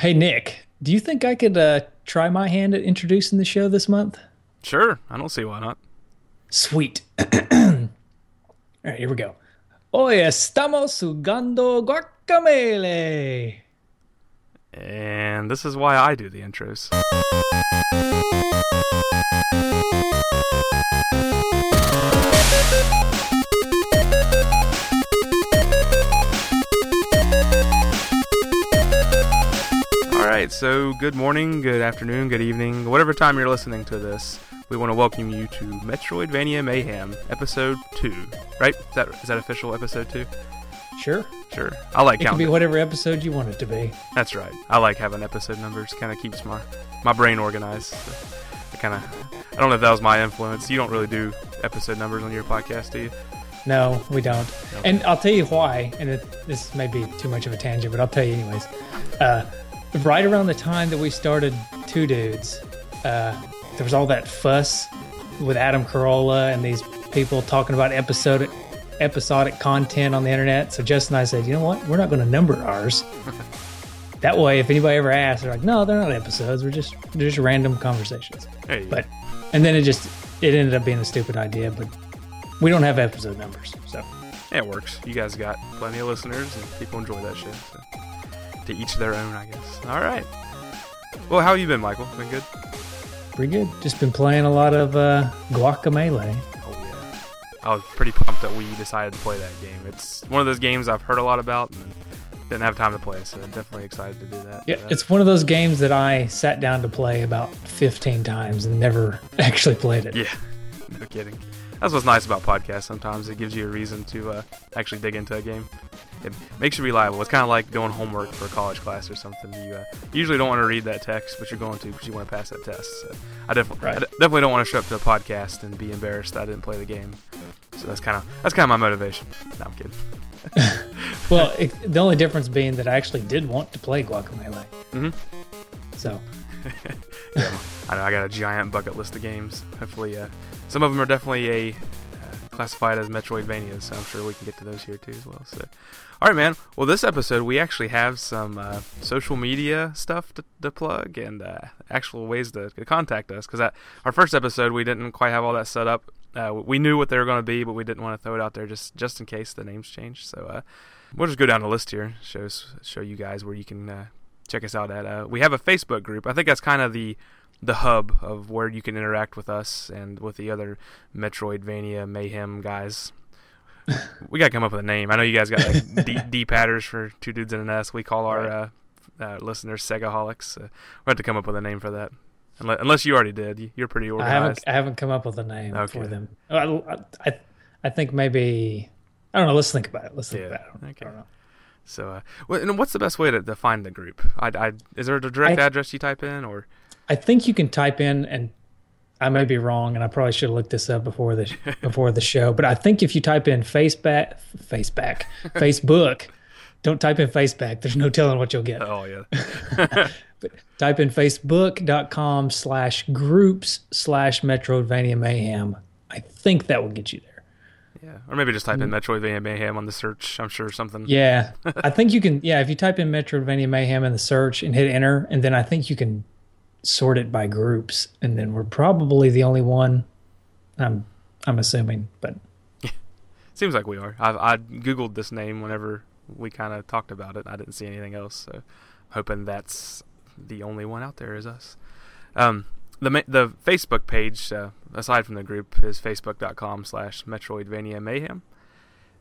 Hey Nick, do you think I could uh, try my hand at introducing the show this month? Sure, I don't see why not. Sweet. All right, here we go. Hoy estamos jugando guacamole. And this is why I do the intros. Right, so good morning, good afternoon, good evening, whatever time you're listening to this. We want to welcome you to Metroidvania Mayhem, episode two. Right? Is that is that official episode two? Sure. Sure. I like It can be whatever episode you want it to be. That's right. I like having episode numbers. Kind of keeps my my brain organized. So I kind of. I don't know if that was my influence. You don't really do episode numbers on your podcast, do you? No, we don't. And I'll tell you why. And it, this may be too much of a tangent, but I'll tell you anyways. Uh, right around the time that we started Two Dudes, uh, there was all that fuss with Adam Carolla and these people talking about episodic episodic content on the internet. So Justin and I said, you know what? We're not going to number ours. that way, if anybody ever asks, they're like, no, they're not episodes. We're just they're just random conversations. Hey, But and then it just it ended up being a stupid idea, but we don't have episode numbers, so. it works. You guys got plenty of listeners, and people enjoy that shit. So. To each their own, I guess. All right. Well, how have you been, Michael? Been good? Pretty good. Just been playing a lot of uh, Guacamelee. Oh yeah. I was pretty pumped that we decided to play that game. It's one of those games I've heard a lot about and didn't have time to play, so I'm definitely excited to do that. Yeah, Uh, it's one of those games that I sat down to play about 15 times and never actually played it. Yeah, no kidding. That's what's nice about podcasts. Sometimes it gives you a reason to uh, actually dig into a game. It makes you reliable. It's kind of like doing homework for a college class or something. You uh, usually don't want to read that text, but you're going to because you want to pass that test. So I definitely, Right. I definitely don't want to show up to a podcast and be embarrassed that I didn't play the game. So that's kind of that's kind of my motivation. No, I'm kidding. Well, it, the only difference being that I actually did want to play Guacamelee. Mhm. So, yeah, I know I got a giant bucket list of games. Hopefully, uh, some of them are definitely a classified as Metroidvanias, so I'm sure we can get to those here too as well. So, all right, man. Well, this episode we actually have some uh, social media stuff to, to plug and uh, actual ways to, to contact us because our first episode we didn't quite have all that set up. Uh, we knew what they were going to be, but we didn't want to throw it out there just just in case the names change. So uh, we'll just go down the list here, shows show you guys where you can uh, check us out at. Uh, we have a Facebook group. I think that's kind of the the hub of where you can interact with us and with the other Metroidvania mayhem guys. we gotta come up with a name. I know you guys got like D, D patters for two dudes and an S. We call our uh, uh, listeners Segaholics. Uh, we have to come up with a name for that. Unless, unless you already did, You- you're pretty I organized. haven't I haven't come up with a name Okay. for them. I, I, I think maybe I don't know. Let's think about it. Let's think Yeah, about it. I don't- okay. I don't know. So, uh, well, and what's the best way to, to find the group? I, I, is there a direct I- address you type in, or I think you can type in, and I may be wrong, and I probably should have looked this up before the before the show. But I think if you type in faceback, faceback, Facebook, don't type in faceback. There's no telling what you'll get. oh yeah, but Type in facebook.com slash groups slash Metroidvania Mayhem. I think that will get you there. yeah, or maybe just type in Metroidvania Mayhem on the search. I'm sure something. Yeah, I think you can. Yeah, if you type in Metroidvania Mayhem in the search and hit enter, and then I think you can sort it by groups, and then we're probably the only one. I'm I'm assuming, but Seems like we are. I've I googled this name whenever we kind of talked about it. I didn't see anything else, so hoping that's the only one out there is us. Um, the the Facebook page, uh, aside from the group, is facebook.com slash Metroidvania Mayhem.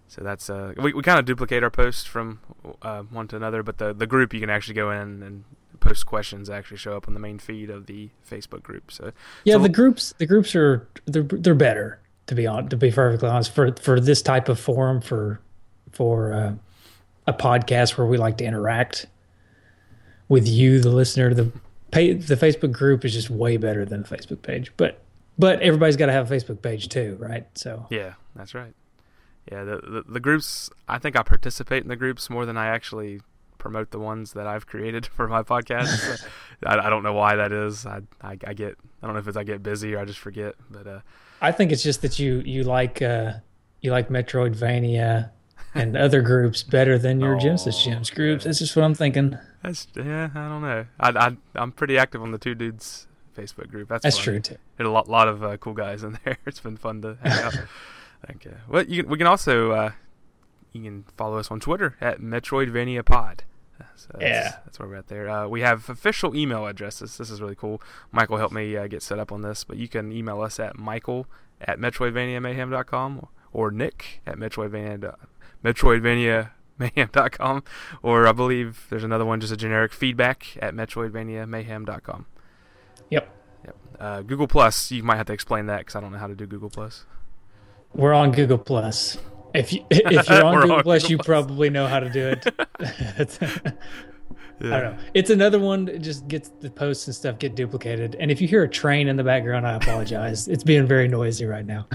So that's uh, we, we kind of duplicate our posts from uh, one to another, but the the group you can actually go in and post questions actually show up on the main feed of the Facebook group. So yeah, So- the groups the groups are they're they're better to be on to be perfectly honest for for this type of forum for for uh, a podcast where we like to interact with you, the listener. The pay, the Facebook group is just way better than the Facebook page, but but everybody's got to have a Facebook page too, right? So Yeah, that's right. Yeah, the, the the groups. I think I participate in the groups more than I actually promote the ones that I've created for my podcast. I, I don't know why that is. I, I I get. I don't know if it's I get busy or I just forget. But uh, I think it's just that you you like uh, you like Metroidvania and other groups better than your Oh, Genesis Gems groups. yeah. That's just what I'm thinking. That's yeah. I don't know. I, I I'm pretty active on the two dudes Facebook group. That's That's fun. true too. There's a lot lot of uh, cool guys in there. It's been fun to hang out. okay. Well, you we can also uh, you can follow us on Twitter at Metroidvania Pod. So that's, Yeah. that's where we're at there. Uh, we have official email addresses. This is really cool. Michael helped me uh, get set up on this, but you can email us at Michael at MetroidvaniaMayhem.com or Nick at Metroidvania MetroidvaniaMayhem.com or I believe there's another one, just a generic feedback at MetroidvaniaMayhem.com. Yep. Yep. Uh, Google Plus, you might have to explain that because I don't know how to do Google Plus. We're on Google Plus. If you if you're on Google on Plus, Google you Plus. probably know how to do it. It's- I don't know. It's another one that just gets the posts and stuff get duplicated. And if you hear a train in the background, I apologize. it's being very noisy right now.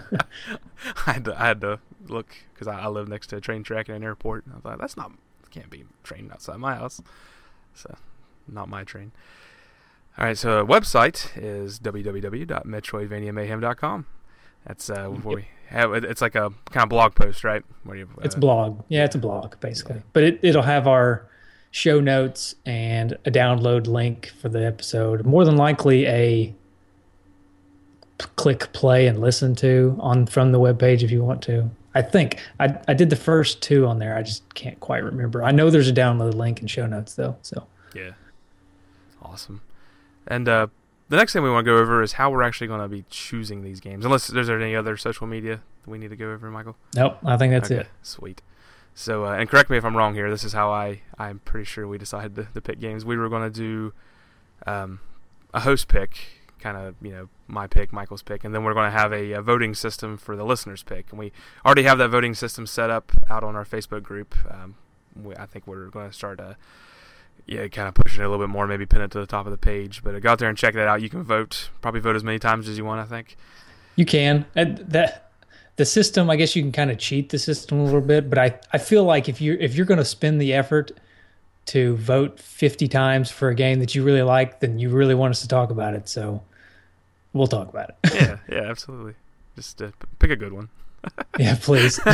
I had to, I had to look because I, I live next to a train track and an airport. And I thought that's not can't be a train outside my house, so not my train. All right, so website is www.metroidvaniamayhem.com. That's uh, where we have it's like a kind of blog post, right? Where you, It's uh, blog. Yeah, it's a blog basically. But it, it'll have our show notes and a download link for the episode. More than likely a click play and listen to on from the webpage if you want to. I think I I did the first two on there. I just can't quite remember. I know there's a download link and show notes though. So Yeah. Awesome. And uh, the next thing we want to go over is how we're actually going to be choosing these games. Unless there's any other social media that we need to go over, Michael. nope, I think that's okay, it. Sweet. So, uh, and correct me if I'm wrong here. This is how I I'm pretty sure we decided to, to pick games. We were going to do um, a host pick, kind of you know my pick, Michael's pick, and then we're going to have a, a voting system for the listeners' pick. And we already have that voting system set up out on our Facebook group. Um, we, I think we're going to start uh yeah, kind of pushing it a little bit more, maybe pin it to the top of the page. But go out there and check that out. You can vote, probably vote as many times as you want. I think. You can. And that the system, I guess you can kind of cheat the system a little bit, but I, I feel like if you if you're going to spend the effort to vote 50 times for a game that you really like, then you really want us to talk about it. So we'll talk about it. Yeah, yeah, absolutely. Just uh, p- pick a good one. yeah, please.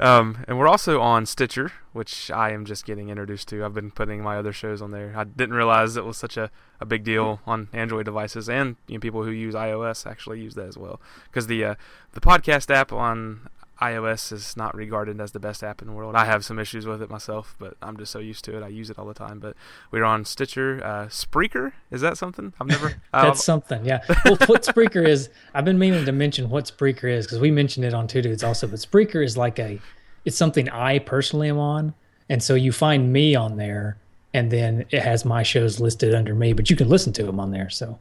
um, and we're also on Stitcher, which I am just getting introduced to. I've been putting my other shows on there. I didn't realize it was such a, a big deal on Android devices, and you know, people who use iOS actually use that as well. Because the uh, the podcast app on iOS is not regarded as the best app in the world. I have some issues with it myself, but I'm just so used to it. I use it all the time. But we're on Stitcher, uh, Spreaker. Is that something? I've never. That's something, yeah. Well, what Spreaker is, I've been meaning to mention what Spreaker is because we mentioned it on Two Dudes also. But Spreaker is like a, it's something I personally am on, and so you find me on there, and then it has my shows listed under me, but you can listen to them on there. So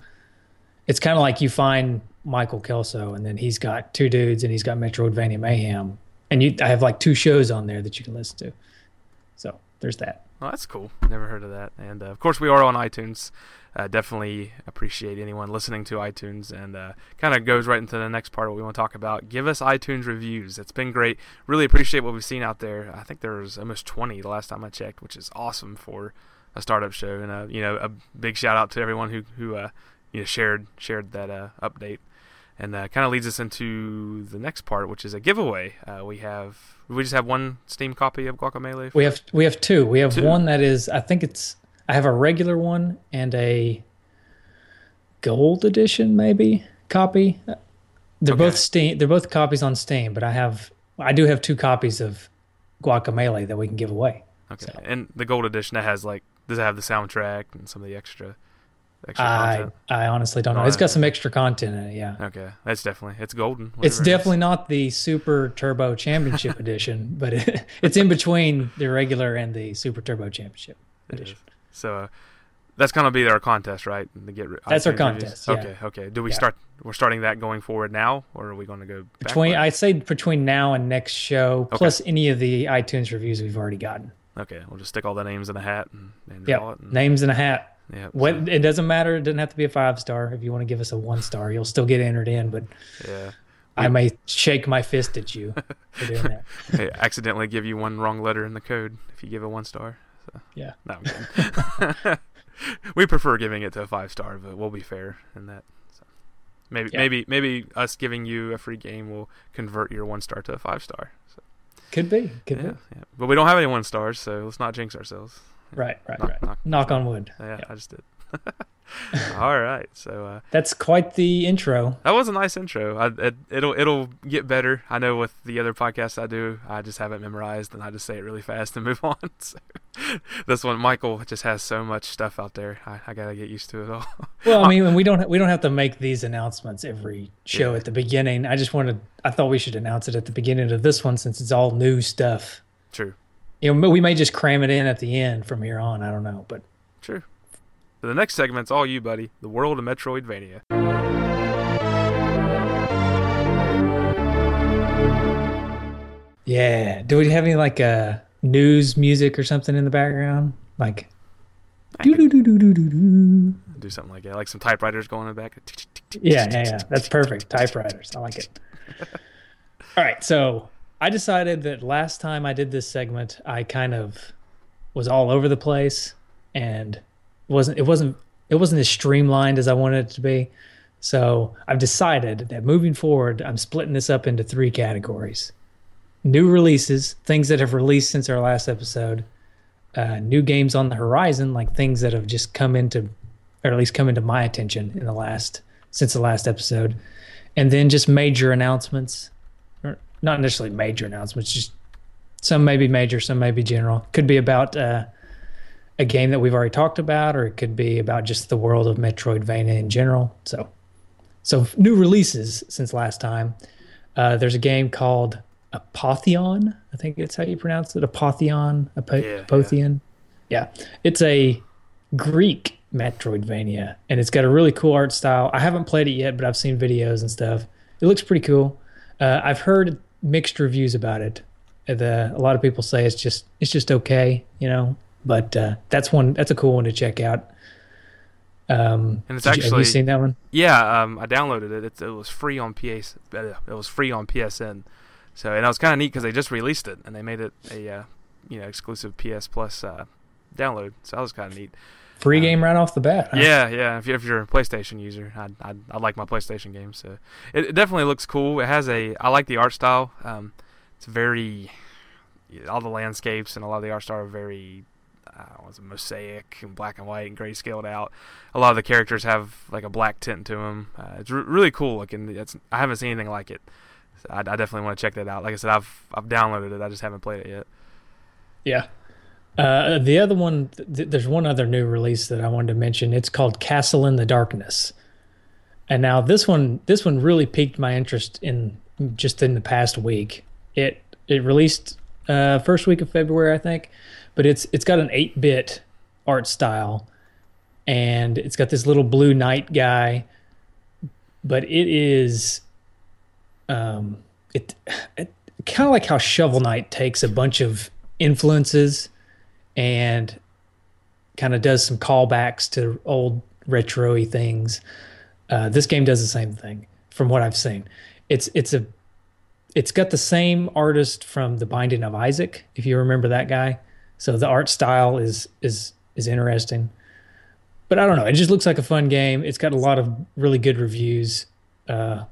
it's kind of like you find Michael Kelso, and then he's got Two Dudes, and he's got Metroidvania Mayhem, and you, I have like two shows on there that you can listen to. So there's that. Well, that's cool. Never heard of that. And uh, of course, we are on iTunes. Uh, definitely appreciate anyone listening to iTunes, and uh, kind of goes right into the next part of what we want to talk about. Give us iTunes reviews. It's been great. Really appreciate what we've seen out there. I think there was almost 20 the last time I checked, which is awesome for a startup show. And uh, you know, a big shout out to everyone who who uh, you know shared shared that uh, update. And uh, kind of leads us into the next part, which is a giveaway. Uh, we have we just have one Steam copy of Guacamelee. We have we have two. We have Two. one that is I think it's I have a regular one and a gold edition maybe copy. They're Okay. both Steam. They're both copies on Steam, but I have I do have two copies of Guacamelee that we can give away. Okay. So- And the gold edition that has like does it have the soundtrack and some of the extra extra I content? I honestly don't know. Oh, It's got some extra content in it. Yeah. Okay, that's definitely it's golden. It's whatever it definitely not the Super Turbo Championship edition, but it, it's in between the regular and the Super Turbo Championship It edition. is. So uh, that's gonna be our contest, right? To get That's our contest, yeah. Okay, okay. Do we Yeah. start? We're starting that going forward now, or are we going to go Between? I say between now and next show, Okay. plus any of the iTunes reviews we've already gotten. Okay, we'll just stick all the names in a hat and, and Yeah, draw it. And, names in a hat. Yeah. It doesn't matter. It doesn't have to be a five star. If you want to give us a one star, you'll still get entered in. But yeah. I may shake my fist at you for doing that. Hey, accidentally give you one wrong letter in the code if you give it one star. So. Yeah. No, we prefer giving it to a five star, but we'll be fair in that. So. maybe Yeah. maybe maybe us giving you a free game will convert your one star to a five star. So, Could be. Could yeah, be. yeah, but we don't have any one stars, so let's not jinx ourselves. Right, right, Knock- right. knock- Knock on wood. Yeah, Yeah. I just did. All right, so uh, That's quite the intro. that was a nice intro. I, it, it'll it'll get better. I know with the other podcasts I do, I just have it memorized and I just say it really fast and move on. So this one, Michael just has so much stuff out there. I, I gotta get used to it all. Well, I mean, we don't we don't have to make these announcements every show Yeah. at the beginning. I just wanted I thought we should announce it at the beginning of this one since it's all new stuff. True, You know, we may just cram it in at the end from here on. I don't know, but true. So the next segment's all you, buddy. The world of Metroidvania. yeah. Do we have any like uh news music or something in the background? Like I doo could doo doo doo doo doo. do something like that, like some typewriters going in the back. Yeah, yeah, yeah. That's perfect. Typewriters. I like it. All right. So I decided that last time I did this segment, I kind of was all over the place and wasn't it wasn't it wasn't as streamlined as I wanted it to be. So I've decided that moving forward, I'm splitting this up into three categories. New releases, things that have released since our last episode, uh, new games on the horizon, like things that have just come into, or at least come into my attention in the last since the last episode, and then just major announcements, not necessarily major announcements, just some may be major, some may be general. Could be about uh, a game that we've already talked about, or it could be about just the world of Metroidvania in general. So, so new releases since last time. Uh, there's a game called Apotheon. I think it's how you pronounce it. Apotheon. Apo- Yeah, yeah. Yeah. It's a Greek Metroidvania, and it's got a really cool art style. I haven't played it yet, but I've seen videos and stuff. It looks pretty cool. Uh, I've heard mixed reviews about it. The, a lot of people say it's just it's just okay, you know. But uh, that's one that's a cool one to check out. Um, And it's did you- have actually- you seen that one? Yeah, um, I downloaded it. It's, it was free on PS. uh, It was free on PSN. So and it was kind of neat because they just released it and they made it a uh, you know exclusive PS Plus uh, download. So that was kind of neat. Free uh, game right off the bat. huh? Yeah, yeah. If you're, if you're a PlayStation user, I I I like my PlayStation games. So it, it definitely looks cool. It has a I like the art style. Um, it's very all the landscapes and a lot of the art style are very uh, it, mosaic and black and white and gray scaled out. A lot of the characters have like a black tint to them. Uh, it's re- really cool looking. It's I haven't seen anything like it. So I, I definitely want to check that out. Like I said, I've I've downloaded it. I just haven't played it yet. Yeah. Uh, the other one, th- there's one other new release that I wanted to mention. It's called Castle in the Darkness. And now this one, this one really piqued my interest in just in the past week. It it released uh, first week of February, I think, but it's it's got an 8-bit art style, and it's got this little blue knight guy, but it is, um, it, it kind of like how Shovel Knight takes a bunch of influences and kind of does some callbacks to old retro-y things. Uh, this game does the same thing from what I've seen. It's it's a it's got the same artist from The Binding of Isaac, if you remember that guy. So the art style is is is interesting. But I don't know. It just looks like a fun game. It's got a lot of really good reviews. Uh,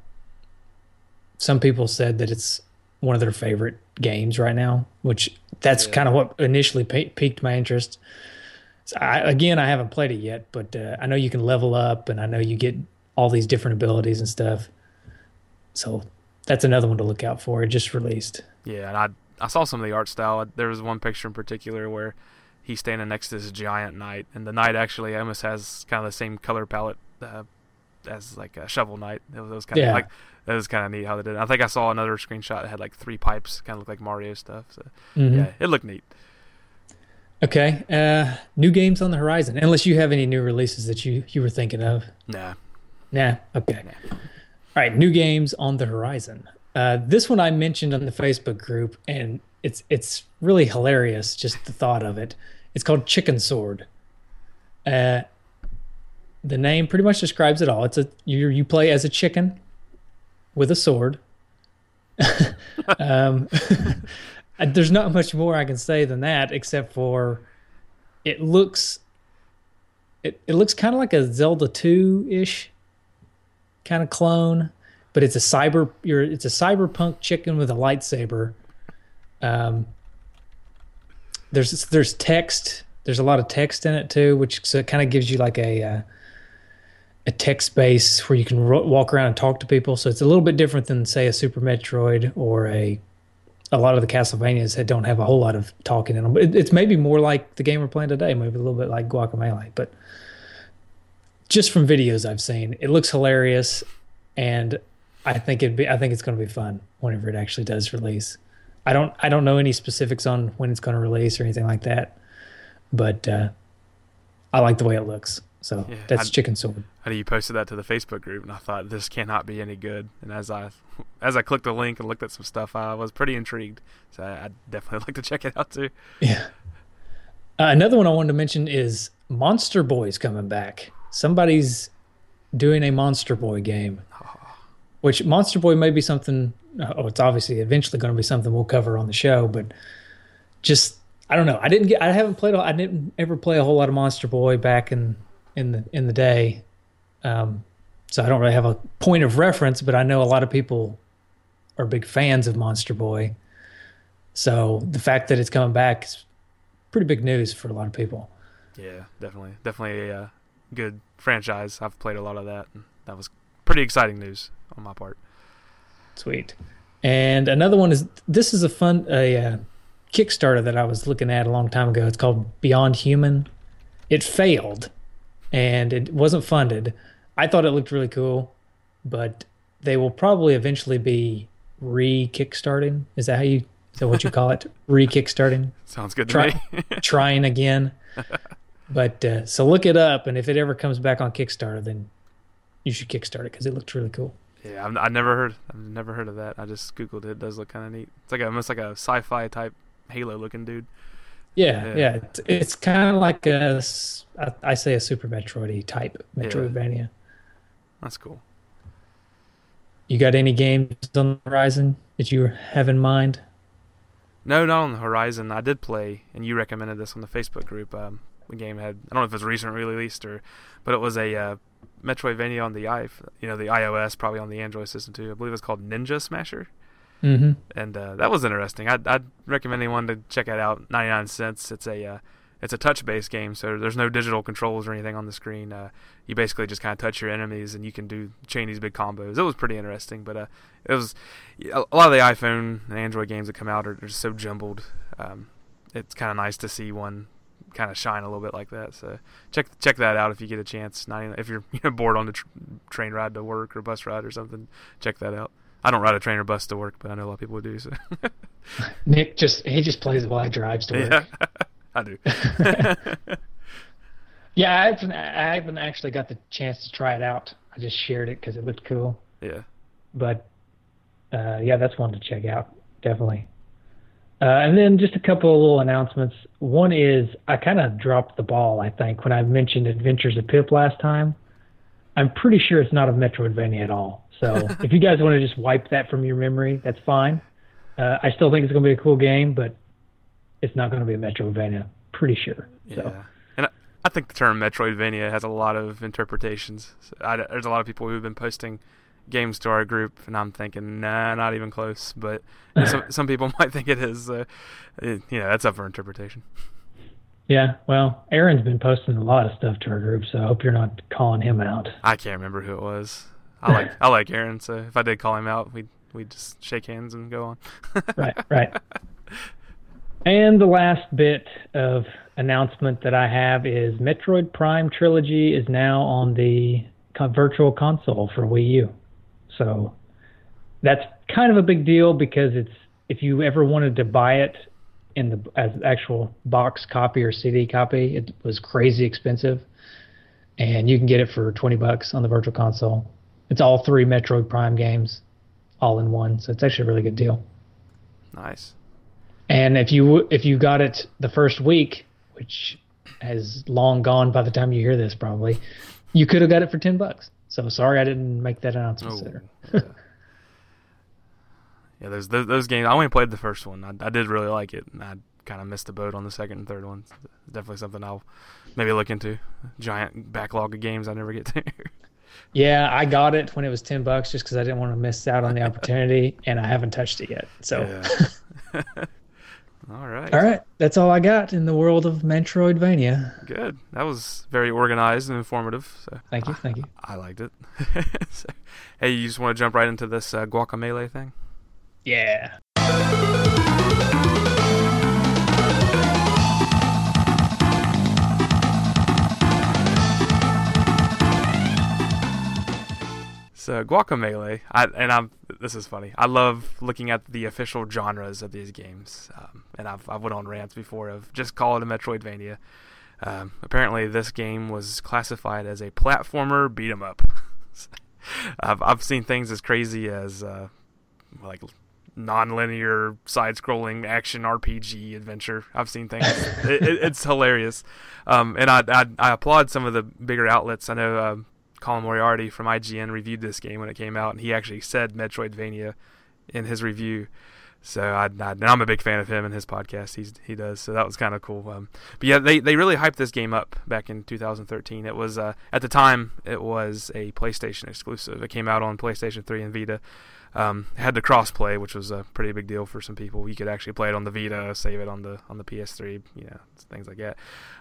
some people said that it's one of their favorite games right now, which that's Yeah. kind of what initially pi- piqued my interest. So I, again, I haven't played it yet, but uh, I know you can level up, and I know you get all these different abilities and stuff. So that's another one to look out for. It just released. Yeah, and I I saw some of the art style. There was one picture in particular where he's standing next to this giant knight, and the knight actually almost has kind of the same color palette uh, as like a shovel knight. It was, kind of Yeah. like that was kind of neat how they did. it. I think I saw another screenshot that had like three pipes, kind of looked like Mario stuff. So Mhm. yeah, it looked neat. Okay. Uh, new games on the horizon, unless you have any new releases that you you were thinking of. Nah, Nah. Okay. All right. New games on the horizon. Uh, this one I mentioned on the Facebook group, and it's it's really hilarious. Just the thought of it. It's called Chicken Sword. Uh, the name pretty much describes it all. It's a you you play as a chicken with a sword. um, there's not much more I can say than that, except for it looks it, it looks kind of like a Zelda 2 ish kind of clone, but it's a cyber you're it's a cyberpunk chicken with a lightsaber. Um, there's there's text. There's a lot of text in it too, which so it kind of gives you like a uh, a tech space where you can ro- walk around and talk to people. So it's a little bit different than say a Super Metroid or a a lot of the Castlevanias that don't have a whole lot of talking in them. It, it's maybe more like the game we're playing today, maybe a little bit like Guacamelee, but just from videos I've seen, it looks hilarious, and I think it'd be I think it's going to be fun whenever it actually does release. I don't I don't know any specifics on when it's going to release or anything like that, but uh, I like the way it looks. So yeah, that's I, Chicken Sword. I you posted that to the Facebook group, and I thought this cannot be any good. And as I as I clicked the link and looked at some stuff, I was pretty intrigued. So I, would definitely like to check it out too. Yeah. Uh, another one I wanted to mention is Monster Boy's coming back somebody's doing a Monster Boy game, which Monster Boy may be something. Oh, it's obviously eventually going to be something we'll cover on the show, but just I don't know. I didn't get. I haven't played. I didn't ever play a whole lot of Monster Boy back in in the in the day, um, so I don't really have a point of reference. But I know a lot of people are big fans of Monster Boy, so the fact that it's coming back is pretty big news for a lot of people. Yeah, definitely, definitely a uh, good franchise. I've played a lot of that. And that was pretty exciting news on my part. Sweet. And another one is this is a fun a uh, Kickstarter that I was looking at a long time ago. It's called Beyond Human. It failed, and it wasn't funded. I thought it looked really cool, but they will probably eventually be re kickstarting. Is that how you? Is that what you call it? Re kickstarting. Sounds good to Try, me. trying again. But uh, so look it up, and if it ever comes back on Kickstarter, then you should Kickstart it because it looked really cool. Yeah, I've, I've, never heard. I've never heard of that. I just googled it. It does look kind of neat. It's like a, almost like a sci-fi type Halo looking dude. Yeah, yeah. yeah. It's, it's kind of like a, I, I say a Super Metroid type Metroidvania. Yeah. That's cool. You got any games on the horizon that you have in mind? No, not on the horizon. I did play, and you recommended this on the Facebook group. Um, the game had I don't know if it was recently released or, but it was a uh, Metroidvania on the i you know the iOS probably on the Android system too. I believe it's called Ninja Smasher. Mm-hmm. And uh, that was interesting. I'd, I'd, recommend anyone to check it out. Ninety nine cents. It's a uh, it's a touch based game, so there's no digital controls or anything on the screen. Uh, you basically just kind of touch your enemies, and you can do chain these big combos. It was pretty interesting, but uh, it was a lot of the iPhone and Android games that come out are, are just so jumbled. Um, it's kind of nice to see one kind of shine a little bit like that. So check check that out if you get a chance. Not if you're you know, bored on the tr- train ride to work or bus ride or something. Check that out. I don't ride a train or bus to work, but I know a lot of people do. So Nick just he just plays while he drives to work. Yeah, I do. yeah, I haven't I haven't actually got the chance to try it out. I just shared it because it looked cool. Yeah. But uh, yeah, that's one to check out. Definitely. Uh, and then just a couple of little announcements. One is I kind of dropped the ball, I think, when I mentioned Adventures of Pip last time. I'm pretty sure it's not a Metroidvania at all. So if you guys want to just wipe that from your memory, that's fine. Uh, I still think it's going to be a cool game, but it's not going to be a Metroidvania. Pretty sure. Yeah. So. And I, I think the term Metroidvania has a lot of interpretations. I, there's a lot of people who've been posting games to our group, and I'm thinking, nah, not even close. But some some people might think it is. Uh, it, you know, that's up for interpretation. Yeah, well, Aaron's been posting a lot of stuff to our group, so I hope you're not calling him out. I can't remember who it was. I like I like Aaron, so if I did call him out, we'd we'd just shake hands and go on. right, right. And the last bit of announcement that I have is Metroid Prime Trilogy is now on the virtual console for Wii U. So that's kind of a big deal because it's if you ever wanted to buy it in the as actual box copy or CD copy, it was crazy expensive, and you can get it for twenty bucks on the Virtual Console. It's all three Metroid Prime games, all in one, so it's actually a really good deal. Nice. And if you if you got it the first week, which has long gone by the time you hear this, probably, you could have got it for ten bucks. So sorry I didn't make that announcement oh, sooner. yeah. yeah, those, those, those games. I only played the first one. I, I did really like it, and I kind of missed the boat on the second and third ones. Definitely something I'll maybe look into. Giant backlog of games I never get to. Yeah, I got it when it was ten bucks, just because I didn't want to miss out on the opportunity, and I haven't touched it yet. So, Yeah. all right. all right, that's all I got in the world of Metroidvania. Good. That was very organized and informative. So Thank you, thank you. I liked it. so, hey, you just want to jump right into this uh, guacamelee thing? Yeah. So guacamelee, I, and I'm. This is funny. I love looking at the official genres of these games, um, and I've I've went on rants before of just call it a Metroidvania. Um, apparently, this game was classified as a platformer beat 'em up. I've I've seen things as crazy as uh, like non-linear side-scrolling action RPG adventure. I've seen things. it, it, it's hilarious, um, and I, I, I applaud some of the bigger outlets. I know uh, Colin Moriarty from IGN reviewed this game when it came out, and he actually said Metroidvania in his review. So I, I'm a big fan of him and his podcast. He's he does so that was kind of cool. Um, but yeah, they they really hyped this game up back in 2013. It was uh, at the time it was a PlayStation exclusive. It came out on PlayStation 3 and Vita. Um, had the crossplay, which was a pretty big deal for some people. You could actually play it on the Vita, save it on the on the PS3, you know, things like that.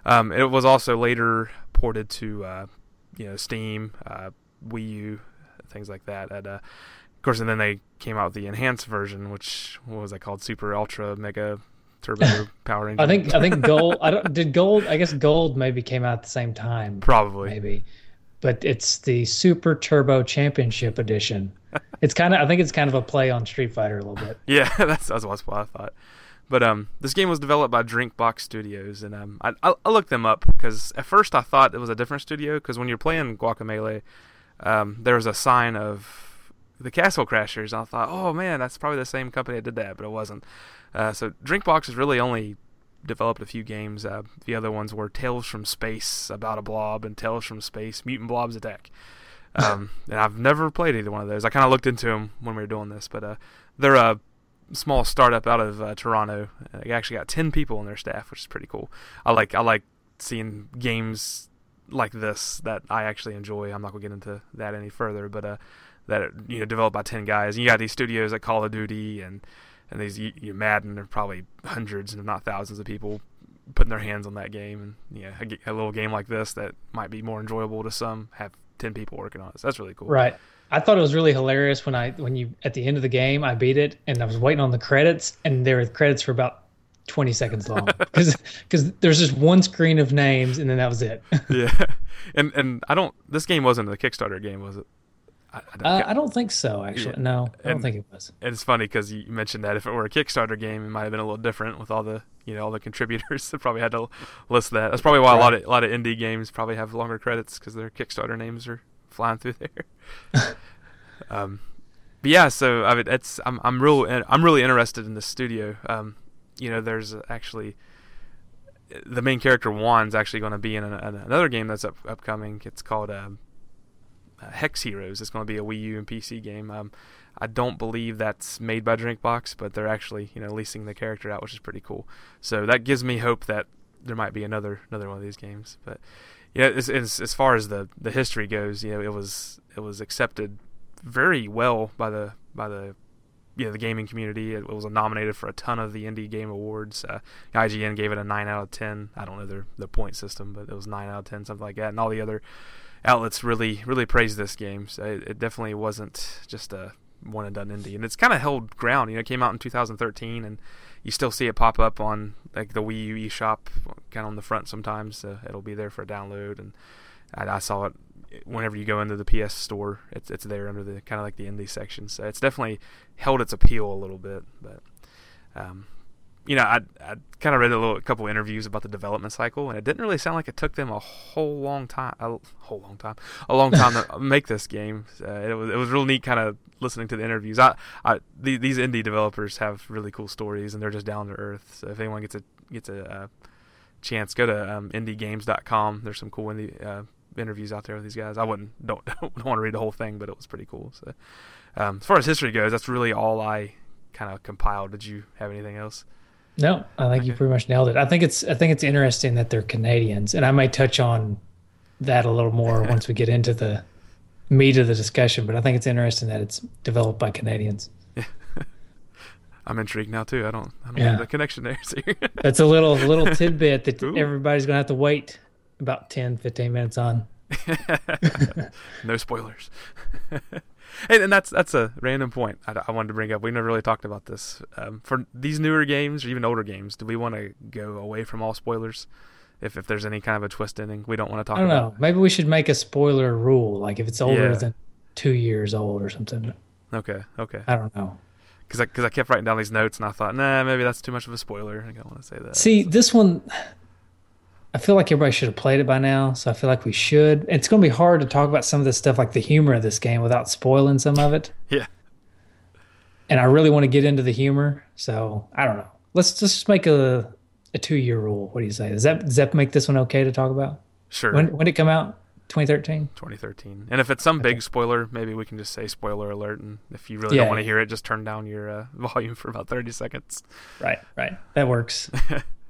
Um, it was also later ported to uh, you know Steam, uh, Wii U, things like that. At uh, of course, and then they came out with the enhanced version, which what was that called? Super Ultra Mega Turbo Power Engine. I think I think gold. I don't did gold. I guess gold maybe came out at the same time. probably. maybe, but it's the Super Turbo Championship Edition. It's kind of I think it's kind of a play on Street Fighter a little bit. Yeah, that's that's what I thought. But um, this game was developed by Drinkbox Studios, and um, I, I, I looked them up because at first I thought it was a different studio because when you're playing Guacamelee, um, there was a sign of the Castle Crashers. And I thought, oh man, that's probably the same company that did that, but it wasn't. Uh, so Drinkbox has really only developed a few games. Uh, the other ones were Tales from Space, About a Blob, and Tales from Space, Mutant Blobs Attack. Um, and I've never played either one of those. I kind of looked into them when we were doing this, but uh, they're a small startup out of uh, Toronto. They actually got ten people on their staff, which is pretty cool. I like I like seeing games like this that I actually enjoy. I'm not gonna get into that any further, but uh, that you know developed by ten guys. And you got these studios like Call of Duty and and these you, you Madden. Are probably hundreds, if not thousands, of people putting their hands on that game. And yeah, a little game like this that might be more enjoyable to some have ten people working on it. So that's really cool. Right. I thought it was really hilarious when I when you at the end of the game I beat it and I was waiting on the credits and there were credits for about 20 seconds long because because there's just one screen of names and then that was it. yeah, and and I don't. This game wasn't a Kickstarter game, was it? I, I don't, Uh, I don't think so actually. Yeah. No, I don't And- think it was. and it's funny because you mentioned that if it were a Kickstarter game, it might have been a little different with all the you know all the contributors that probably had to list that. That's probably why a lot of a lot of indie games probably have longer credits because their Kickstarter names are flying through there. um, but yeah, so I mean, it's I'm I'm real I'm really interested in the studio. Um, you know, there's actually the main character Juan's actually going to be in an, an, another game that's up, upcoming. It's called um, uh, Hex Heroes. It's going to be a Wii U and PC game. Um, I don't believe that's made by Drinkbox, but they're actually you know leasing the character out, which is pretty cool. So that gives me hope that there might be another another one of these games. But yeah, as, as, as far as the, the history goes, you know, it was it was accepted very well by the by the you know the gaming community. It was nominated for a ton of the indie game awards. Uh, IGN gave it a nine out of ten. I don't know their the point system, but it was nine out of ten, something like that. And all the other outlets really really praised this game. So it, it definitely wasn't just a one and done indie, and it's kind of held ground. You know, it came out in 2013, and you still see it pop up on like the Wii U eShop, kind of on the front sometimes. Uh, it'll be there for a download, and I, I saw it whenever you go into the PS store. It's it's there under the kind of like the indie section. So it's definitely held its appeal a little bit, but. Um, you know, I I kind of read a little a couple interviews about the development cycle, and it didn't really sound like it took them a whole long time, a whole long time, a long time to make this game. Uh, it was it was real neat, kind of listening to the interviews. I, I the, these indie developers have really cool stories, and they're just down to earth. So if anyone gets a gets a uh, chance, go to um, indiegames.com. There's some cool indie uh, interviews out there with these guys. I wouldn't don't don't want to read the whole thing, but it was pretty cool. So um, as far as history goes, that's really all I kind of compiled. Did you have anything else? No, I think you pretty much nailed it. I think it's I think it's interesting that they're Canadians, and I might touch on that a little more once we get into the meat of the discussion, but I think it's interesting that it's developed by Canadians. I'm intrigued now too. I don't, I don't Yeah. have the connection there. So That's a little little tidbit that Ooh. everybody's gonna have to wait about 10, 15 minutes on. no spoilers. Hey, and that's that's a random point I, I wanted to bring up. We never really talked about this. Um, for these newer games or even older games, do we want to go away from all spoilers? If if there's any kind of a twist ending, we don't want to talk I don't about. know. Maybe we should make a spoiler rule, like if it's older Yeah. than two years old or something. Okay, okay. I don't know. Because I, cause I kept writing down these notes and I thought, nah, maybe that's too much of a spoiler. I don't want to say that. See, this one, I feel like everybody should have played it by now, so I feel like we should. It's going to be hard to talk about some of this stuff, like the humor of this game, without spoiling some of it. Yeah. And I really want to get into the humor, so I don't know. Let's just make a a two year rule. What do you say? Does that does that make this one okay to talk about? Sure. When when did it come out? 2013. 2013. And if it's some big spoiler, maybe we can just say spoiler alert. And if you really Yeah, don't want to yeah. hear it, just turn down your uh, volume for about 30 seconds. Right, right. That works.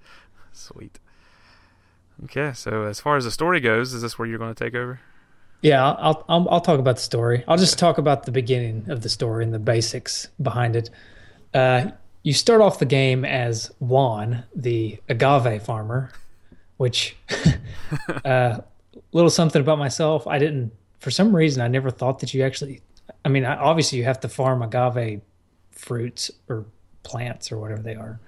Sweet. Okay, so as far as the story goes, is this where you're going to take over? Yeah, I'll, I'll I'll talk about the story. I'll just talk about the beginning of the story and the basics behind it. Uh, you start off the game as Juan, the agave farmer, which uh, little something about myself. I didn't, for some reason, I never thought that you actually. I mean, obviously, you have to farm agave fruits or plants or whatever they are,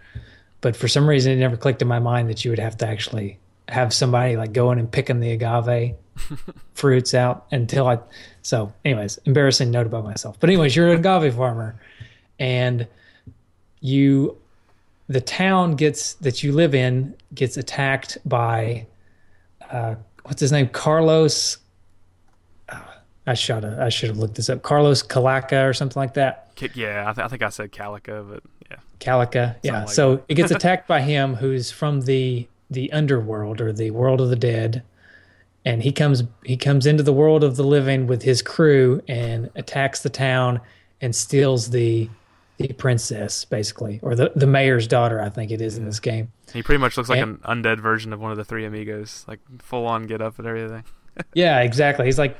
but for some reason, it never clicked in my mind that you would have to actually have somebody like going and picking the agave fruits out until I. So, anyways, embarrassing note about myself. But anyways, you're an agave farmer, and you, the town gets that you live in gets attacked by, uh, what's his name, Carlos. uh, I should have I should have looked this up. Carlos Calaca or something like that. Yeah, I, th- I think I said Calica, but yeah. Calica. Yeah. like so it gets attacked by him, who's from the the underworld or the world of the dead, and he comes he comes into the world of the living with his crew and attacks the town and steals the the princess basically or the the mayor's daughter I think it is in this game. He pretty much looks like And- an undead version of one of the three amigos, like full on get up and everything. Yeah, exactly. He's like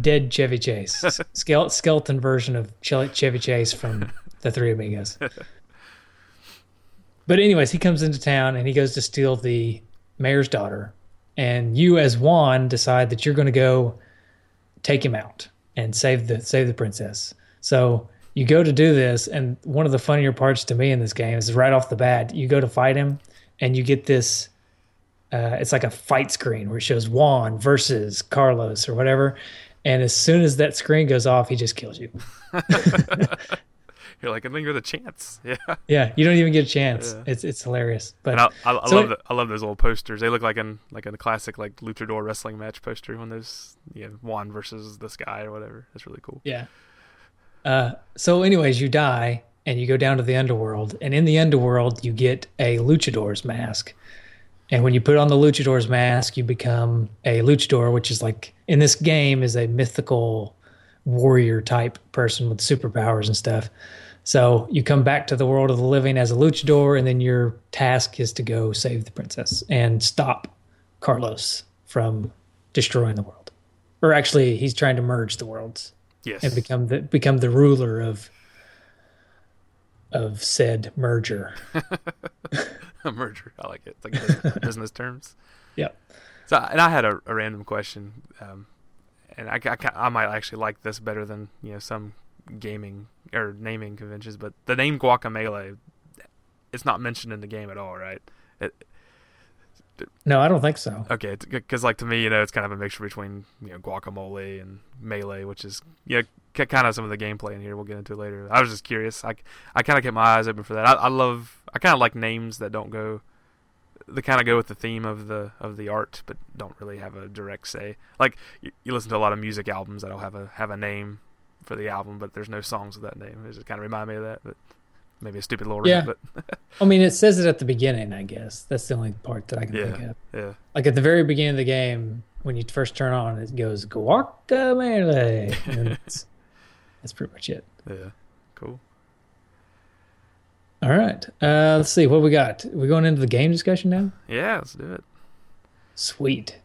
dead Chevy Chase, skeleton version of Chevy Chase from the Three Amigos. But anyways, he comes into town and he goes to steal the mayor's daughter, and you as Juan decide that you're going to go take him out and save the save the princess. So you go to do this, and one of the funnier parts to me in this game is right off the bat, you go to fight him, and you get this uh, it's like a fight screen where it shows Juan versus Carlos or whatever. And as soon as that screen goes off, he just kills you. You're like, I think you're the chance. Yeah. Yeah, you don't even get a chance. Yeah. It's it's hilarious. But And I, I, I So love it- the, I love those old posters. They look like in like in the classic like luchador wrestling match poster when there's you know Juan versus this guy or whatever. That's really cool. yeah. Uh, so, anyways, you die and you go down to the underworld, and in the underworld, you get a luchador's mask. And when you put on the luchador's mask, you become a luchador, which is like in this game is a mythical warrior type person with superpowers and stuff. So you come back to the world of the living as a luchador, and then your task is to go save the princess and stop Carlos from destroying the world. Or actually, he's trying to merge the worlds Yes. and become the become the ruler of of said merger. a merger. I like it. It's like business, business terms. Yep. So, and I had a, a random question, um, and I, I, I might actually like this better than you know some gaming or naming conventions. But the name Guacamelee, it's not mentioned in the game at all, right? It, No, I don't think so. okay, because like to me, you know, it's kind of a mixture between you know guacamole and melee, which is you know kind of some of the gameplay in here. We'll get into later. I was just curious. I, I kind of kept my eyes open for that. I, I love. I kind of like names that don't go. They kind of go with the theme of the of the art, but don't really have a direct say. Like you, you listen to a lot of music albums that'll have a have a name for the album, but there's no songs with that name. It just kind of remind me of that. But maybe a stupid little Yeah. rant, I mean, it says it at the beginning. I guess that's the only part that I can think Yeah. of. but yeah. Like at the very beginning of the game, when you first turn on, it goes guacamelee. And it's- that's pretty much it. Yeah. Cool. All right. Uh, let's see what we got. we going into the game discussion now. Yeah, let's do it. Sweet.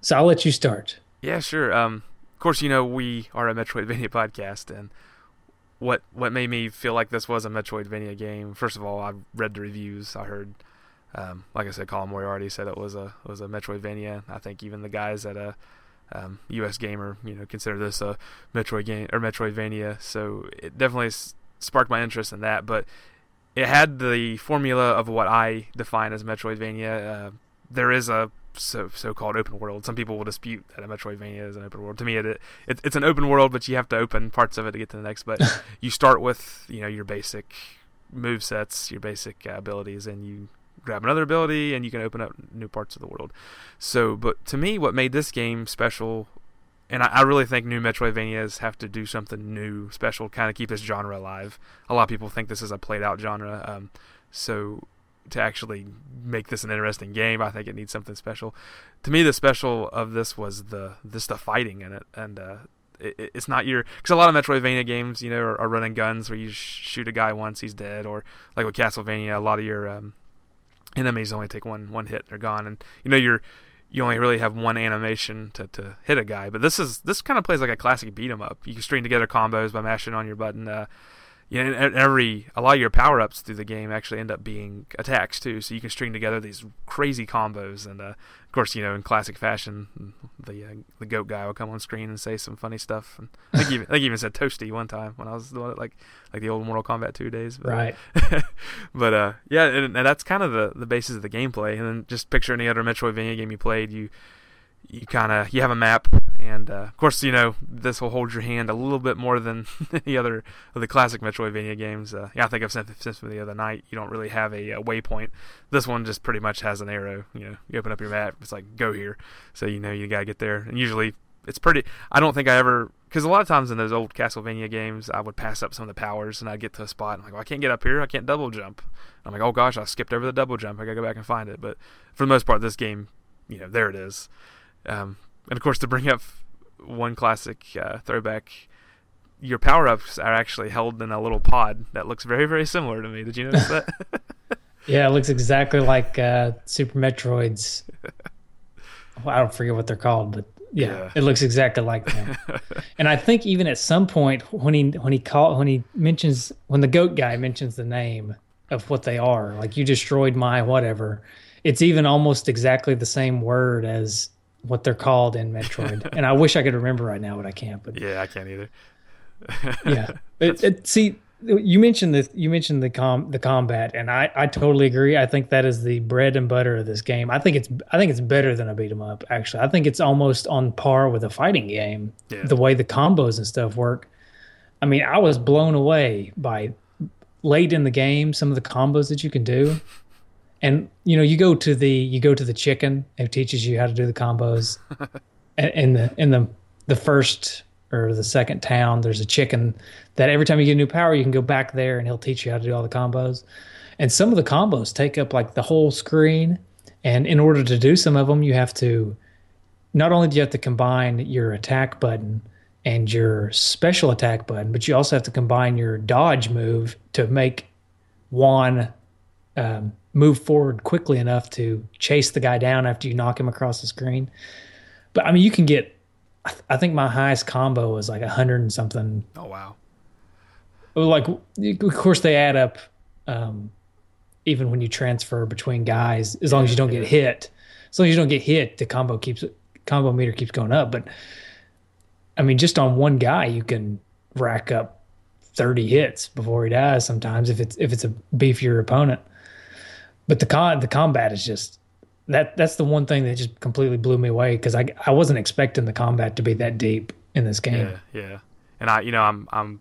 So I'll let you start. Yeah, sure. Um, course, you know we are a Metroidvania podcast, and what what made me feel like this was a Metroidvania game. First of all, I read the reviews. I heard, um, like I said, Colin Moriarty said it was a was a Metroidvania. I think even the guys at a um, US Gamer, you know, consider this a Metroid game or Metroidvania. So it definitely sparked my interest in that. But it had the formula of what I define as Metroidvania. Uh, there is a so so-called open world. Some people will dispute that a Metroidvania is an open world. To me, it, it it's an open world, but you have to open parts of it to get to the next. But you start with you know your basic move sets, your basic uh, abilities, and you grab another ability, and you can open up new parts of the world. So, but to me, what made this game special, and I, I really think new Metroidvanias have to do something new, special, kind of keep this genre alive. A lot of people think this is a played-out genre. Um, so to actually make this an interesting game. I think it needs something special. To me, the special of this was the just the fighting in it, and uh, it, it's not your because a lot of Metroidvania games, you know, are, are running guns where you sh- shoot a guy once he's dead, or like with Castlevania, a lot of your um, enemies only take one one hit, they're gone, and you know you're you only really have one animation to, to hit a guy. But this is this kind of plays like a classic beat 'em up. You can string together combos by mashing on your button. Uh, you know, every a lot of your power ups through the game actually end up being attacks too. So you can string together these crazy combos, and uh, of course, you know, in classic fashion, the uh, the goat guy will come on screen and say some funny stuff. And I think even, I think even said toasty one time when I was doing it, like like the old Mortal Kombat two days. But, right. but uh, yeah, and, and that's kind of the the basis of the gameplay. And then just picture any other Metroidvania game you played, you you kind of you have a map and uh, of course you know this will hold your hand a little bit more than any other of the classic metroidvania games. Uh, yeah i think i've said this the other night you don't really have a, a, waypoint. This one just pretty much has an arrow you know you open up your map it's like go here. So you know you gotta get there. And usually it's pretty i don't think i ever because a lot of times in those old castlevania games i would pass up some of the powers and i'd get to a spot and i'm like well, i can't get up here. I can't double jump. I'm like oh gosh i skipped over the double jump. I gotta go back and find it. But for the most part this game you know there it is. Um, and of course, to bring up one classic uh, throwback, your power ups are actually held in a little pod that looks very, very similar to me. Did you notice that? yeah, it looks exactly like uh, Super Metroids. well, I don't forget what they're called, but yeah, yeah, it looks exactly like them. and I think even at some point when he when he call when he mentions when the goat guy mentions the name of what they are, like you destroyed my whatever, it's even almost exactly the same word as what they're called in Metroid. and I wish I could remember right now, but I can't. But yeah, I can't either. yeah, it, it, see, you mentioned the you mentioned the com the combat, and I I totally agree. I think that is the bread and butter of this game. I think it's I think it's better than a beat 'em up. Actually, I think it's almost on par with a fighting game. Yeah. The way the combos and stuff work. I mean, I was blown away by late in the game some of the combos that you can do and you know you go to the you go to the chicken who teaches you how to do the combos. In the in the the first or the second town there's a chicken that every time you get a new power you can go back there and he'll teach you how to do all the combos. And some of the combos take up like the whole screen. And in order to do some of them you have to not only do you have to combine your attack button and your special attack button but you also have to combine your dodge move to make one um, move forward quickly enough to chase the guy down after you knock him across the screen. But I mean, you can get. I, th- I think my highest combo was like a hundred and something. Oh wow! Like, of course, they add up. Um, even when you transfer between guys, as long as you don't get hit, as long as you don't get hit, the combo keeps combo meter keeps going up. But I mean, just on one guy, you can rack up thirty hits before he dies. Sometimes, if it's if it's a beefier opponent. But the con the combat is just that that's the one thing that just completely blew me away because I I wasn't expecting the combat to be that deep in this game. Yeah, yeah. And I you know I'm I'm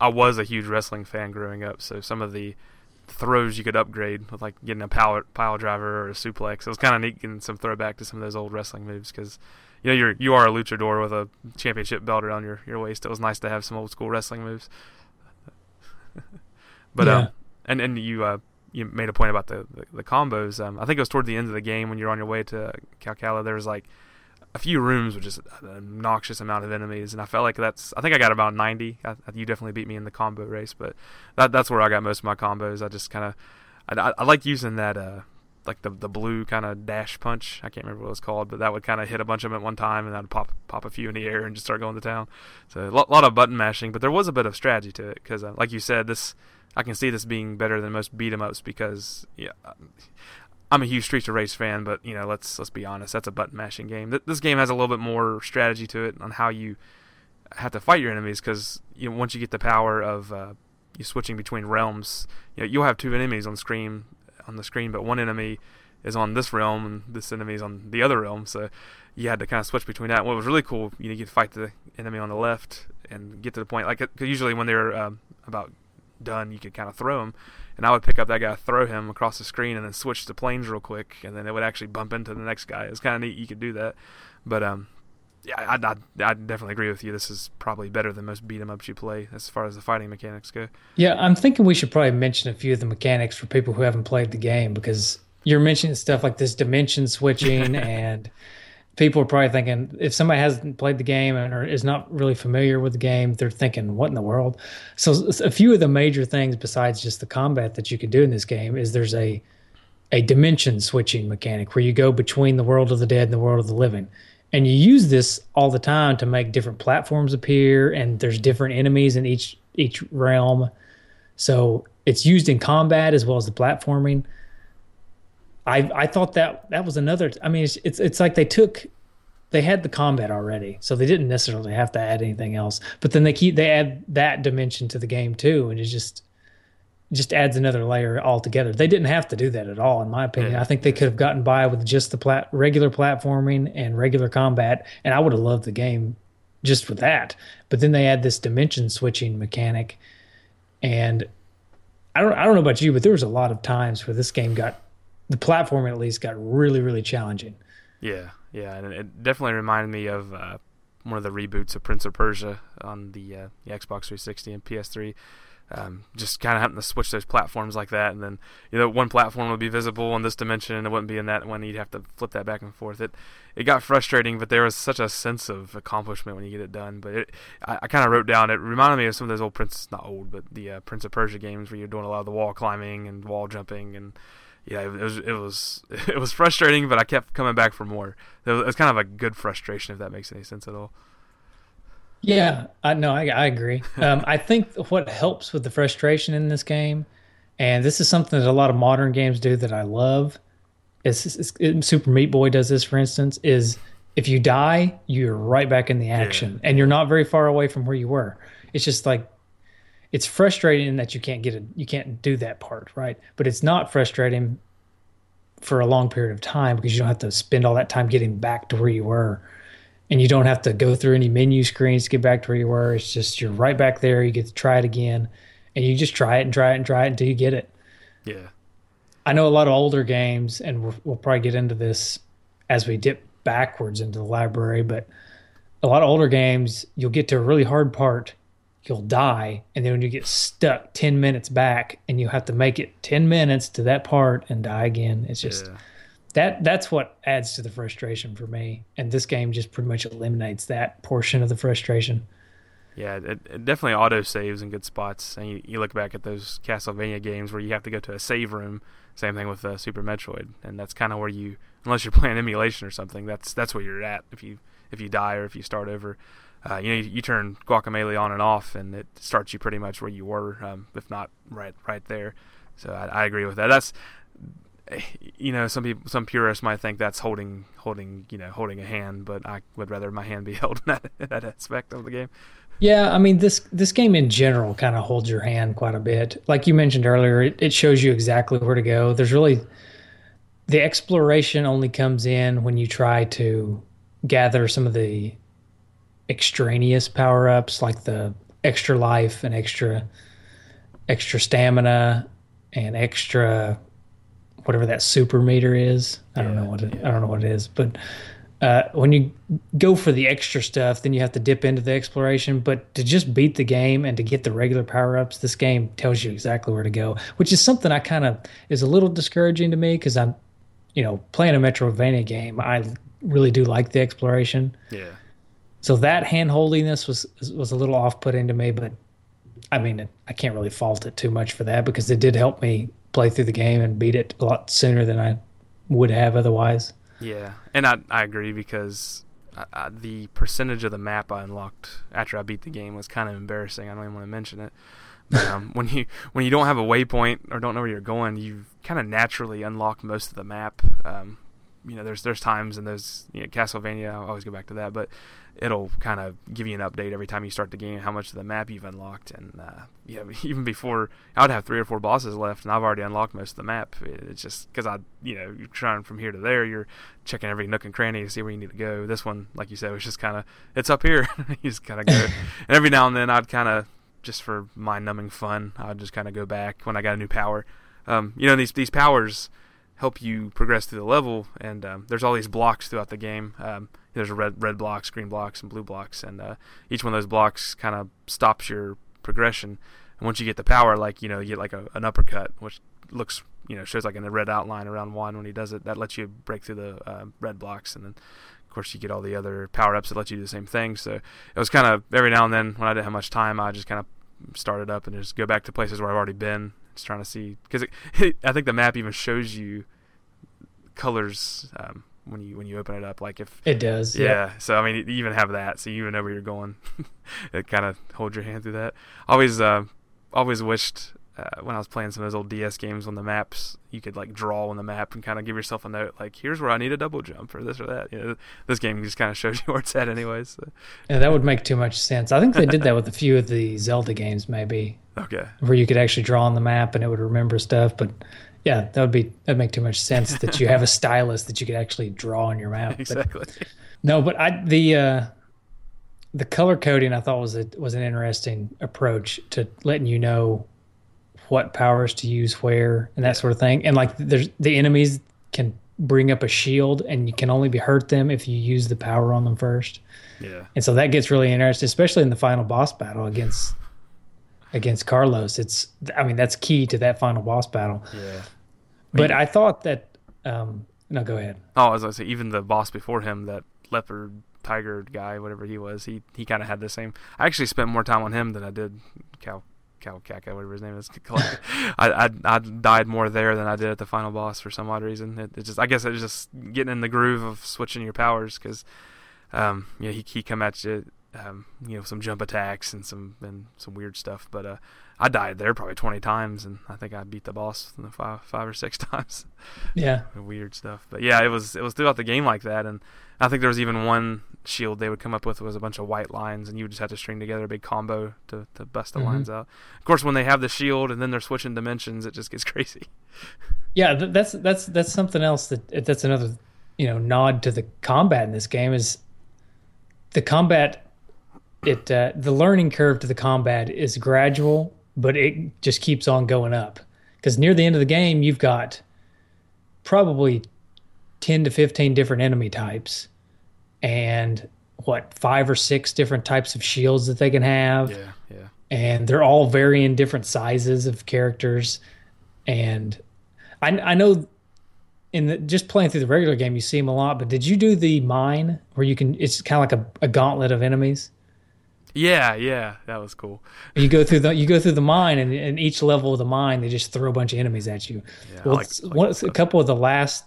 I was a huge wrestling fan growing up, so some of the throws you could upgrade with like getting a power pile driver or a suplex. It was kind of neat getting some throwback to some of those old wrestling moves because you know you're you are a luchador with a championship belt around your your waist. It was nice to have some old school wrestling moves. but yeah. um, and and you uh, you made a point about the the, the combos. Um, I think it was toward the end of the game when you're on your way to Calaca. There was like a few rooms with just an obnoxious amount of enemies, and I felt like that's. I think I got about 90. I, you definitely beat me in the combo race, but that that's where I got most of my combos. I just kind of, I, I, like using that uh, like the the blue kind of dash punch. I can't remember what it was called, but that would kind of hit a bunch of them at one time, and then pop pop a few in the air and just start going to town. So a lot, lot of button mashing, but there was a bit of strategy to it because, uh, like you said, this I can see this being better than most beat 'em ups because yeah. I'm a huge Streets of Rage fan, but you know, let's let's be honest. That's a button mashing game. This game has a little bit more strategy to it on how you have to fight your enemies because you know once you get the power of uh, you switching between realms, you know, you'll have two enemies on screen on the screen, but one enemy is on this realm and this enemy is on the other realm. So you had to kind of switch between that. what was really cool, you know, you fight the enemy on the left and get to the point. Like cause usually when they're um, about done, you could kind of throw him. and I would pick up that guy, throw him across the screen, and then switch to planes real quick, and then it would actually bump into the next guy. It's kind of neat you could do that, but um, yeah, I, I, I definitely agree with you. This is probably better than most beat 'em ups you play as far as the fighting mechanics go. Yeah, I'm thinking we should probably mention a few of the mechanics for people who haven't played the game because you're mentioning stuff like this dimension switching and people are probably thinking if somebody hasn't played the game or is not really familiar with the game they're thinking what in the world? So a few of the major things besides just the combat that you can do in this game is there's a a dimension switching mechanic where you go between the world of the dead and the world of the living. And you use this all the time to make different platforms appear and there's different enemies in each each realm. So it's used in combat as well as the platforming i i thought that that was another i mean it's it's, it's like they took they had the combat already so they didn't necessarily have to add anything else but then they keep they add that dimension to the game too and it just just adds another layer altogether. They didn't have to do that at all, in my opinion. I think they could have gotten by with just the plat- regular platforming and regular combat, and I would have loved the game just for that. But then they add this dimension switching mechanic, and I don't I don't know about you, but there was a lot of times where this game got the platform at least got really really challenging. Yeah, yeah, and it definitely reminded me of uh, one of the reboots of Prince of Persia on the, uh, the Xbox 360 and PS3 um, just kind of having to switch those platforms like that, and then you know one platform would be visible in this dimension, and it wouldn't be in that one. You'd have to flip that back and forth. It it got frustrating, but there was such a sense of accomplishment when you get it done. But it, I, I kind of wrote down. It reminded me of some of those old Prince, not old, but the uh, Prince of Persia games where you're doing a lot of the wall climbing and wall jumping, and yeah, it was it was it was frustrating, but I kept coming back for more. It was, it was kind of a good frustration, if that makes any sense at all. Yeah, I no, I, I agree. Um, I think what helps with the frustration in this game, and this is something that a lot of modern games do that I love, is, is Super Meat Boy does this, for instance, is if you die, you're right back in the action, yeah. and you're not very far away from where you were. It's just like it's frustrating that you can't get a you can't do that part right, but it's not frustrating for a long period of time because you don't have to spend all that time getting back to where you were and you don't have to go through any menu screens to get back to where you were. It's just you're right back there. You get to try it again, and you just try it and try it and try it until you get it. Yeah, I know a lot of older games, and we'll, we'll probably get into this as we dip backwards into the library. But a lot of older games, you'll get to a really hard part, you'll die, and then when you get stuck ten minutes back, and you have to make it ten minutes to that part and die again. It's just. Yeah that that's what adds to the frustration for me. And this game just pretty much eliminates that portion of the frustration. Yeah, it, it definitely auto saves in good spots. And you, you, look back at those Castlevania games where you have to go to a save room. Same thing with uh, Super Metroid, and that's kind of where you, unless you're playing emulation or something, that's that's where you're at. If you if you die or if you start over, uh, you know you, you, turn Guacamelee on and off, and it starts you pretty much where you were, um, if not right right there. So I, I agree with that. That's you know, some people, some purists might think that's holding, holding, you know, holding a hand, but I would rather my hand be held in that, that aspect of the game. Yeah, I mean this this game in general kind of holds your hand quite a bit. Like you mentioned earlier, it, it shows you exactly where to go. There's really the exploration only comes in when you try to gather some of the extraneous power ups, like the extra life and extra extra stamina and extra whatever that super meter is. I don't know what it, yeah. I don't know what it is, but uh, when you go for the extra stuff, then you have to dip into the exploration. But to just beat the game and to get the regular power ups, this game tells you exactly where to go, which is something I kind of is a little discouraging to me because I'm, you know, playing a Metroidvania game. I really do like the exploration. Yeah. So that hand holdiness was was a little off putting to me, but I mean, I can't really fault it too much for that because it did help me play through the game and beat it a lot sooner than I would have otherwise. Yeah, and I I agree because I, I, the percentage of the map I unlocked after I beat the game was kind of embarrassing. I don't even want to mention it. But, um, when you when you don't have a waypoint or don't know where you're going, you kind of naturally unlock most of the map. Um, you know, there's there's times in those you know, Castlevania. I always go back to that, but it'll kind of give you an update every time you start the game how much of the map you've unlocked. And uh, yeah even before i would have three or four bosses left and i've already unlocked most of the map. It's just because i you know you're trying from here to there you're checking every nook and cranny to see where you need to go. This one like you said was just kind of it's up here. You just kind of go. And every now and then i'd kind of just for mind numbing fun i'd just kind of go back when i got a new power. Um, you know these these powers help you progress through the level and um, there's all these blocks throughout the game. Um, there's red red blocks, green blocks, and blue blocks, and uh, each one of those blocks kind of stops your progression. And once you get the power, like you know, you get like a, an uppercut, which looks you know shows like in the red outline around one when he does it. That lets you break through the uh, red blocks, and then of course you get all the other power ups that let you do the same thing. So it was kind of every now and then when I didn't have much time, I just kind of started up and just go back to places where I've already been, just trying to see because I think the map even shows you colors um, when you when you open it up. Like if it does, yeah. yeah. So I mean, you even have that, so you even know where you're going. it kind of holds your hand through that. Always, uh, always wished uh, when I was playing some of those old DS games on the maps, you could like draw on the map and kind of give yourself a note, like here's where I need a double jump or this or that. You know, this game just kind of shows you where it's at, anyways. So. Yeah, that would make too much sense. I think they did that with a few of the Zelda games, maybe. Okay. Where you could actually draw on the map and it would remember stuff, but yeah, that would be that make too much sense that you have a stylus that you could actually draw on your map. Exactly. But, no, but I the uh, the color coding I thought was a was an interesting approach to letting you know what powers to use where and that sort of thing. And like there's the enemies can bring up a shield and you can only be hurt them if you use the power on them first. Yeah. And so that gets really interesting, especially in the final boss battle against against Carlos. It's I mean that's key to that final boss battle. Yeah. But I thought that um no go ahead. Oh, as I say, even the boss before him, that leopard tiger guy, whatever he was, he he kind of had the same. I actually spent more time on him than I did Cal Cal Kaka, whatever his name is. I, I I died more there than I did at the final boss for some odd reason. It, it just I guess it's just getting in the groove of switching your powers because um yeah he he come at you um, you know, some jump attacks and some and some weird stuff. But uh, I died there probably twenty times, and I think I beat the boss five five or six times. Yeah, weird stuff. But yeah, it was it was throughout the game like that, and I think there was even one shield they would come up with was a bunch of white lines, and you would just have to string together a big combo to to bust the mm-hmm. lines out. Of course, when they have the shield and then they're switching dimensions, it just gets crazy. Yeah, that's that's that's something else that that's another you know nod to the combat in this game is the combat it uh, the learning curve to the combat is gradual, but it just keeps on going up. Because near the end of the game, you've got probably ten to fifteen different enemy types, and what five or six different types of shields that they can have. Yeah, yeah. And they're all varying different sizes of characters, and I, I know in the, just playing through the regular game, you see them a lot. But did you do the mine where you can? It's kind of like a, a gauntlet of enemies. Yeah, yeah, that was cool. You go through the you go through the mine, and in each level of the mine, they just throw a bunch of enemies at you. Yeah, well, like, like one, a couple of the last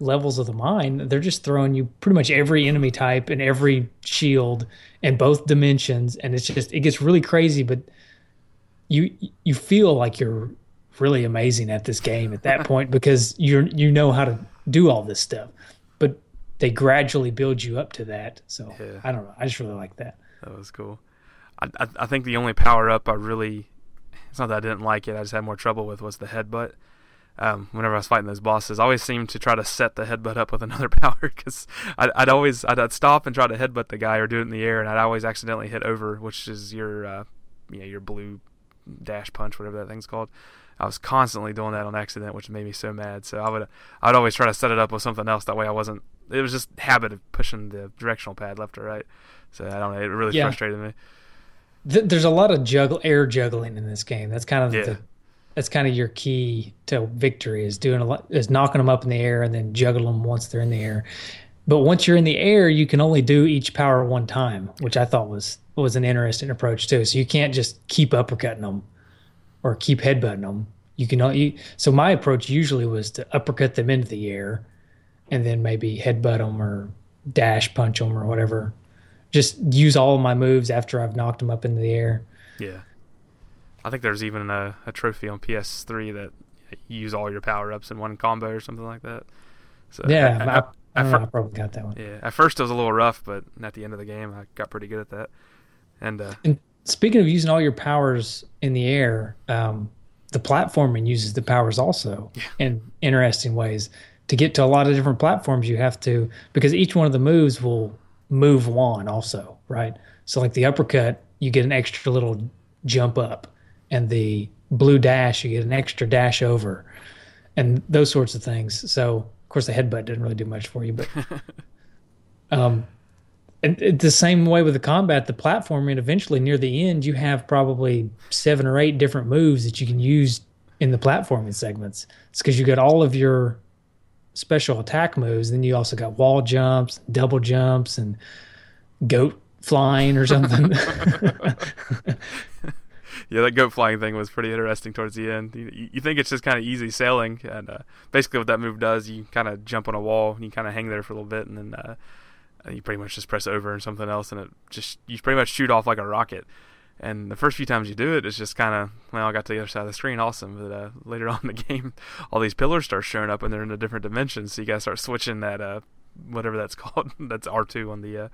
levels of the mine, they're just throwing you pretty much every enemy type and every shield and both dimensions, and it's just it gets really crazy. But you you feel like you're really amazing at this game at that point because you're you know how to do all this stuff, but they gradually build you up to that. So yeah. I don't know. I just really like that. That was cool. I, I, think the only power up I really it's not that I didn't like it. I just had more trouble with was the headbutt. Um, whenever I was fighting those bosses, I always seemed to try to set the headbutt up with another power because I'd, I'd, always I'd, I'd, stop and try to headbutt the guy or do it in the air, and I'd always accidentally hit over, which is your uh, you know, your blue dash punch, whatever that thing's called. I was constantly doing that on accident, which made me so mad. So I would I'd always try to set it up with something else. That way I wasn't. It was just habit of pushing the directional pad left or right. So I don't know. It really yeah. frustrated me th- there's a lot of juggle air juggling in this game. That's kind of yeah. the that's kind of your key to victory is doing a lot is knocking them up in the air and then juggle them once they're in the air. But once you're in the air, you can only do each power one time, which I thought was was an interesting approach too. So you can't just keep uppercutting them or keep headbutting them. You can only so my approach usually was to uppercut them into the air and then maybe headbutt them or dash punch them or whatever. Just use all of my moves after I've knocked them up into the air. Yeah. I think there's even a, a trophy on PS3 that you use all your power ups in one combo or something like that. So yeah, I, I, I, I, fir- I probably got that one. Yeah, at first it was a little rough, but at the end of the game, I got pretty good at that. And, uh, and speaking of using all your powers in the air, um, the platforming uses the powers also yeah. in interesting ways. To get to a lot of different platforms, you have to because each one of the moves will move one also, right? So like the uppercut, you get an extra little jump up, and the blue dash, you get an extra dash over, and those sorts of things. So of course the headbutt didn't really do much for you, but um, and it's the same way with the combat, the platforming. Eventually, near the end, you have probably seven or eight different moves that you can use in the platforming segments. It's because you got all of your special attack moves. Then you also got wall jumps, double jumps, and goat flying or something. yeah, that goat flying thing was pretty interesting towards the end. You, you think it's just kind of easy sailing, and uh, basically what that move does, you kind of jump on a wall and you kind of hang there for a little bit, and then uh, you pretty much just press over and something else, and it just you pretty much shoot off like a rocket. And the first few times you do it, it's just kind of well, I got to the other side of the screen, awesome. But uh, later on in the game, all these pillars start showing up, and they're in a different dimension, so you gotta start switching that uh, whatever that's called. that's R two on the uh,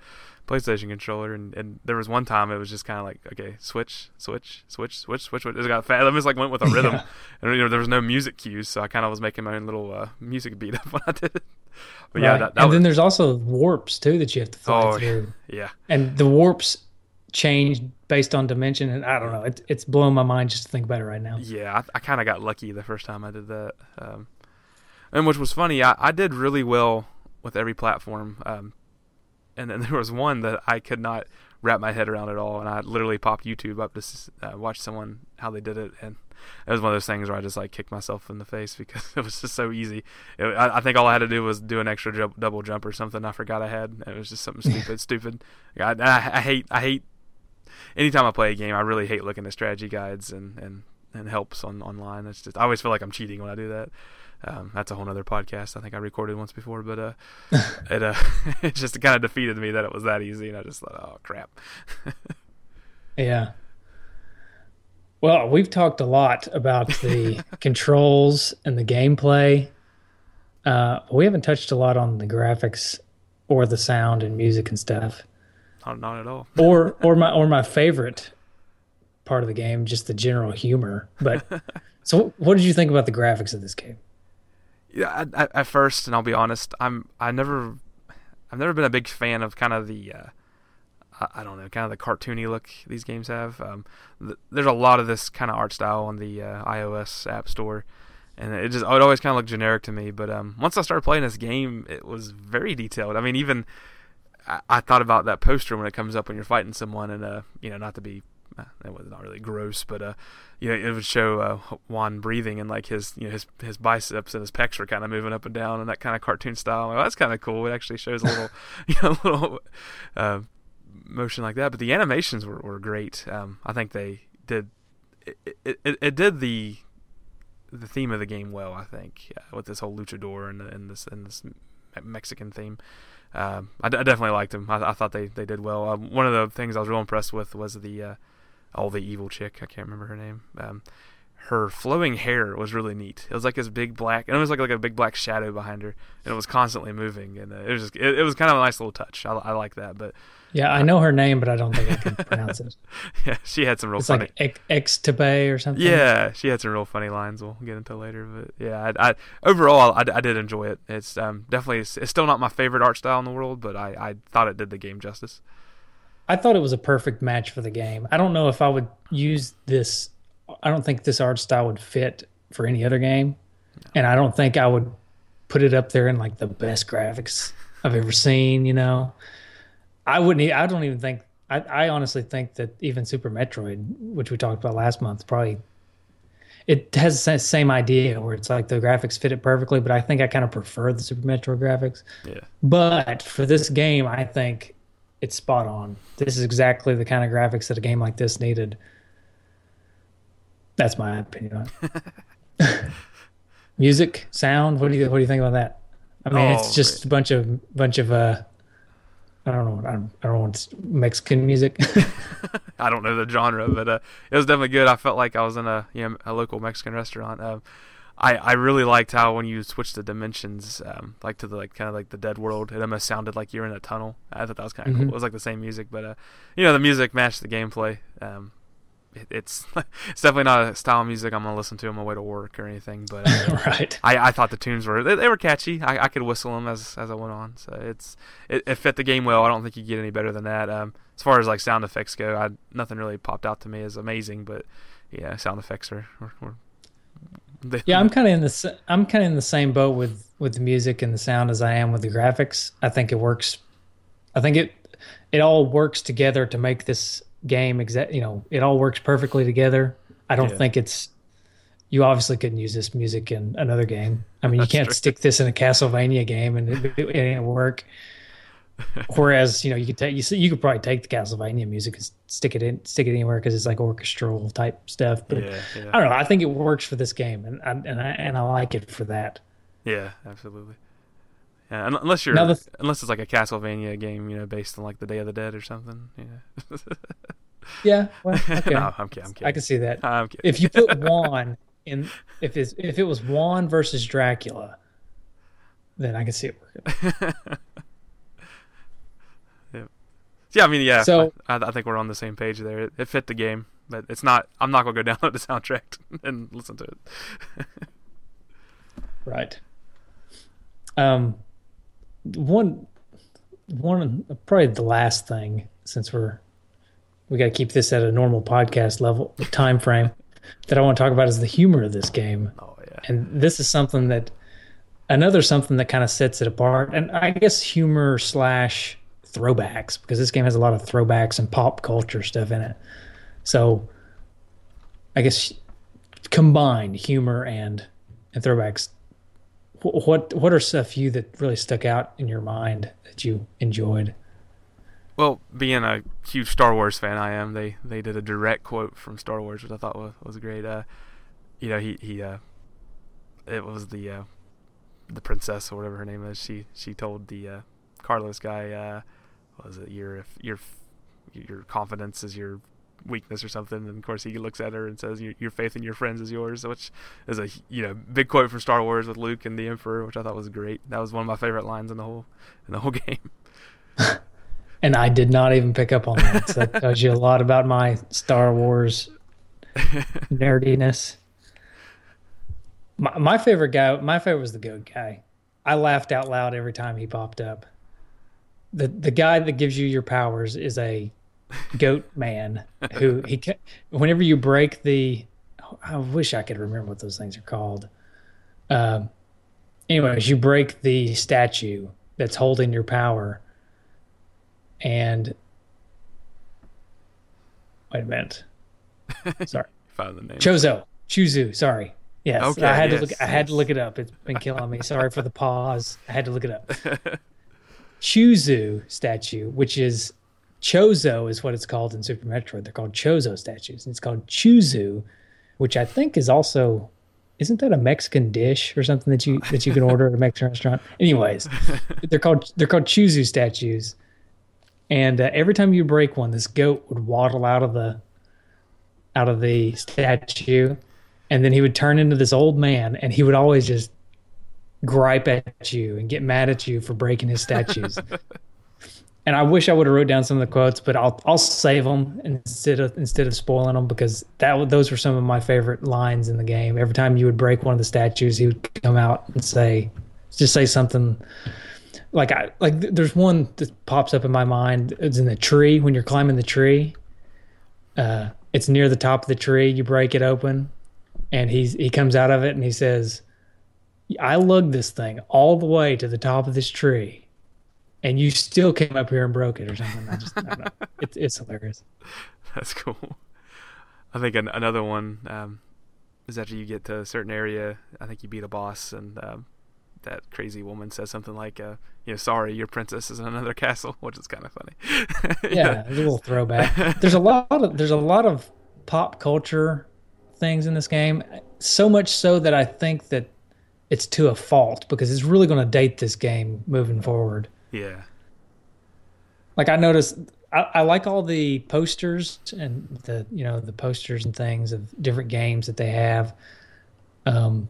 PlayStation controller. And, and there was one time it was just kind of like okay, switch, switch, switch, switch, switch. switch. It got fast. It was like went with a rhythm, yeah. and you know there was no music cues, so I kind of was making my own little uh, music beat up when I did it. But right. yeah, that, that and was... then there's also warps too that you have to fly oh, through. Yeah, and the warps change based on dimension, and I don't know. It, it's blowing my mind just to think about it right now. Yeah, I, I kind of got lucky the first time I did that, um, and which was funny. I, I did really well with every platform, um, and then there was one that I could not wrap my head around at all, and I literally popped YouTube up to uh, watch someone how they did it, and it was one of those things where I just like kicked myself in the face because it was just so easy. It, I, I, think all I had to do was do an extra jump, double jump or something. I forgot I had. It was just something stupid, stupid. I, I, I, hate, I hate. Anytime I play a game, I really hate looking at strategy guides and and and helps on online. It's just I always feel like I'm cheating when I do that. Um, that's a whole other podcast I think I recorded once before, but uh, it uh, it just kind of defeated me that it was that easy, and I just thought, oh crap. yeah. Well, we've talked a lot about the controls and the gameplay. Uh, we haven't touched a lot on the graphics or the sound and music and stuff. Not, not at all. or or my or my favorite part of the game, just the general humor. But so, what did you think about the graphics of this game? Yeah, at, at first, and I'll be honest, I'm I never, I've never been a big fan of kind of the. Uh, I don't know, kind of the cartoony look these games have. Um, th- there's a lot of this kind of art style on the uh, iOS App Store, and it just it always kind of looked generic to me. But um, once I started playing this game, it was very detailed. I mean, even I, I, thought about that poster when it comes up when you're fighting someone, and uh, you know, not to be uh, that was not really gross, but uh, you know, it would show uh, Juan breathing and like his, you know, his his biceps and his pecs were kind of moving up and down and that kind of cartoon style. Like, that's kind of cool. It actually shows a little, you know, a little uh, motion like that. But the animations were, were great. Um, I think they did it, it, it, did the the theme of the game well. I think uh, with this whole luchador and, and this and this Mexican theme. Um, I, d- I definitely liked them. I, I thought they, they did well. Um, one of the things I was real impressed with was the uh, all the evil chick. I can't remember her name. Um, her flowing hair was really neat. It was like this big black, and it was like like a big black shadow behind her, and it was constantly moving, and uh, it was just it, it, was kind of a nice little touch. I, I like that, but yeah, I know her name, but I don't think I can pronounce it. yeah, she had some real it's funny. like X'tabay or something. Yeah, she had some real funny lines. We'll get into later, but yeah, I, I overall I, I, did enjoy it. It's um, definitely it's, it's, still not my favorite art style in the world, but I, I thought it did the game justice. I thought it was a perfect match for the game. I don't know if I would use this. I don't think this art style would fit for any other game, no. and I don't think I would put it up there in like the best graphics I've ever seen. You know I wouldn't. I don't even think. I, I honestly think that even Super Metroid, which we talked about last month, probably it has the same idea where it's like the graphics fit it perfectly. But I think I kind of prefer the Super Metroid graphics. Yeah. But for this game, I think it's spot on. This is exactly the kind of graphics that a game like this needed. That's my opinion on. Music, sound. What do you What do you think about that? I mean, oh, it's just right. a bunch of bunch of uh, I don't know. I don't, I don't want Mexican music. I don't know the genre, but uh, it was definitely good. I felt like I was in a you know, a local Mexican restaurant. Uh, I, I really liked how when you switched the dimensions, um, like to the like kind of like the dead world, it almost sounded like you're in a tunnel. I thought that was kind of mm-hmm. cool. It was like the same music, but uh, you know, the music matched the gameplay. Um, it's it's definitely not a style of music I'm gonna listen to on my way to work or anything. But uh, right, I, I thought the tunes were they, they were catchy. I, I could whistle them as as I went on, so it's it, it fit the game well. I don't think you get any better than that. Um, as far as like sound effects go, I nothing really popped out to me as amazing, but yeah, sound effects are, are, are they, yeah, I'm kind of in the I'm kind of in the same boat with with the music and the sound as I am with the graphics. I think it works. I think it it all works together to make this game exact. You know, it all works perfectly together. I don't yeah. think it's. You obviously couldn't use this music in another game. I mean, you can't true. stick this in a Castlevania game and it, it, it ain't work. Whereas you know you could take you you could probably take the Castlevania music and stick it in stick it anywhere because it's like orchestral type stuff. But yeah, yeah. I don't know. I think it works for this game, and I, and I and I like it for that. Yeah, absolutely. Yeah, unless you're th- unless it's like a Castlevania game, you know, based on like the Day of the Dead or something. Yeah. yeah. Well, okay. no, I'm kidding, I'm kidding. I can see that. If you put Juan in, if it's if it was Juan versus Dracula, then I can see it working. Yeah, I mean, yeah. So I, I, think we're on the same page there. It, it, fit the game, but it's not. I'm not gonna go download the soundtrack and listen to it. right. Um, one, one, probably the last thing since we're we got to keep this at a normal podcast level time frame that I want to talk about is the humor of this game. Oh yeah. And this is something that another something that kind of sets it apart, and I guess humor slash throwbacks because this game has a lot of throwbacks and pop culture stuff in it. So I guess combined humor and and throwbacks. What what are stuff you that really stuck out in your mind that you enjoyed? Well, being a huge Star Wars fan, I am. They they did a direct quote from Star Wars, which I thought was was great. Uh, you know, he he uh, it was the uh, the princess or whatever her name is. She she told the uh, Carlos guy, uh, was it your your your confidence is your weakness or something and of course he looks at her and says your, your faith in your friends is yours which is a you know big quote from star wars with luke and the emperor which i thought was great. That was one of my favorite lines in the whole in the whole game. And i did not even pick up on that. So that tells you a lot about my star wars nerdiness. My, my favorite guy my favorite was the goat guy. I laughed out loud every time he popped up. The the guy that gives you your powers is a goat man who he whenever you break the I wish I could remember what those things are called. Um, anyways, you break the statue that's holding your power, and wait a minute. Sorry, found the name. Chozo, Choozo. Sorry. Yes, okay, I had yes, to look. I had to look it up. It's been killing me. Sorry for the pause. I had to look it up. Choozo statue, which is Chozo is what it's called in Super Metroid. They're called Chozo statues. And it's called Choozo, which I think is also isn't that a Mexican dish or something that you that you can order at a Mexican restaurant? Anyways, they're called they're called Choozo statues. And uh, every time you break one, this goat would waddle out of the out of the statue, and then he would turn into this old man, and he would always just gripe at you and get mad at you for breaking his statues. and I wish I would have wrote down some of the quotes, but I'll I'll save them instead of instead of spoiling them because that those were some of my favorite lines in the game. Every time you would break one of the statues, he would come out and say, just say something like I like. There's one that pops up in my mind. It's in the tree when you're climbing the tree. Uh, it's near the top of the tree. You break it open, and he's he comes out of it and he says, I lugged this thing all the way to the top of this tree, and you still came up here and broke it or something. I just, I don't know. It's, it's hilarious. That's cool. I think an, another one um, is after you get to a certain area. I think you beat a boss, and um, that crazy woman says something like, uh, "You know, sorry, your princess is in another castle," which is kind of funny. yeah, a little throwback. There's a lot of there's a lot of pop culture things in this game. So much so that I think that it's to a fault because it's really going to date this game moving forward. Yeah. Like I noticed, I, I like all the posters and the you know the posters and things of different games that they have. Um,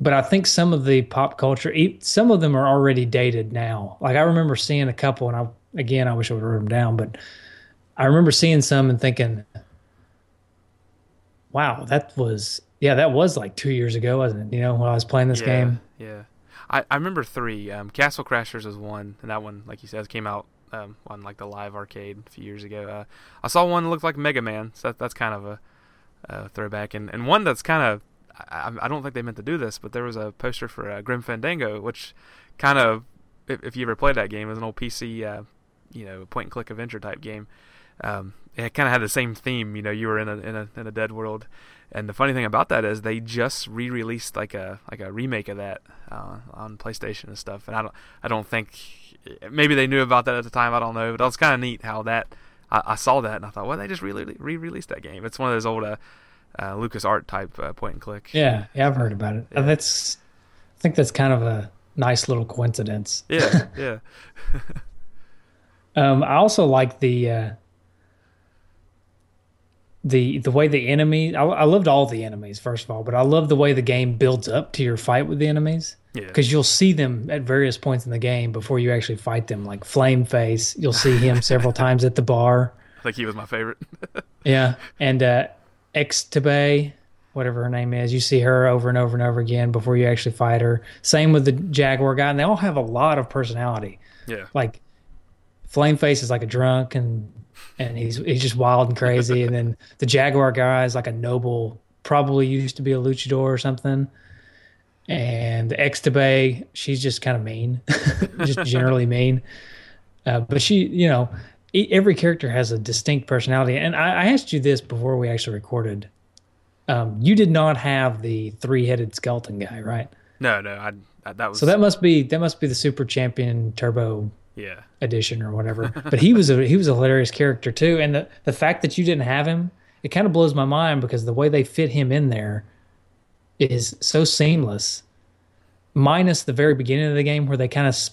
but I think some of the pop culture, some of them are already dated now. Like I remember seeing a couple, and I again I wish I would have wrote them down, but I remember seeing some and thinking, "Wow, that was yeah, that was like two years ago, wasn't it? You know, when I was playing this yeah, game." Yeah. I, I remember three. Um, Castle Crashers was one, and that one, like you said, came out um, on like the live arcade a few years ago. Uh, I saw one that looked like Mega Man, so that, that's kind of a, a throwback, and and one that's kind of I, I, don't think they meant to do this, but there was a poster for uh, Grim Fandango, which kind of if, if, you ever played that game, it was an old PC, uh, you know, point and click adventure type game. Um, it kind of had the same theme, you know, you were in a in a in a dead world, and the funny thing about that is they just re-released like a like a remake of that uh, on PlayStation and stuff. And I don't I don't think maybe they knew about that at the time. I don't know, but it was kind of neat how that I, I, saw that and I thought, well, they just re re-released that game. It's one of those old uh, uh, Lucas Art type uh, point and click. Yeah, yeah, I've heard about it. Yeah. That's I think that's kind of a nice little coincidence. Yeah, yeah. um, I also like the uh, the the way the enemy I, I, loved all the enemies first of all but i love the way the game builds up to your fight with the enemies. Because yeah. you'll see them at various points in the game before you actually fight them like flame face. You'll see him several times at the bar. I think he was my favorite. Yeah. And uh X'tabay, whatever her name is you see her over and over and over again before you actually fight her. Same with the jaguar guy and they all have a lot of personality. Yeah. Like flame face is like a drunk and and he's he's just wild and crazy. and then the Jaguar guy is like a noble, probably used to be a luchador or something. And the X'tabay, she's just kind of mean, just generally mean. Uh, but she, you know, every character has a distinct personality. And I, I asked you this before we actually recorded. Um, you did not have the three-headed skeleton guy, right? No, no, I, I that was so that must be that must be the super champion turbo yeah edition or whatever. but he was a he was a hilarious character too, and the the fact that you didn't have him, it kind of blows my mind because the way they fit him in there is so seamless. Minus the very beginning of the game where they kind of s-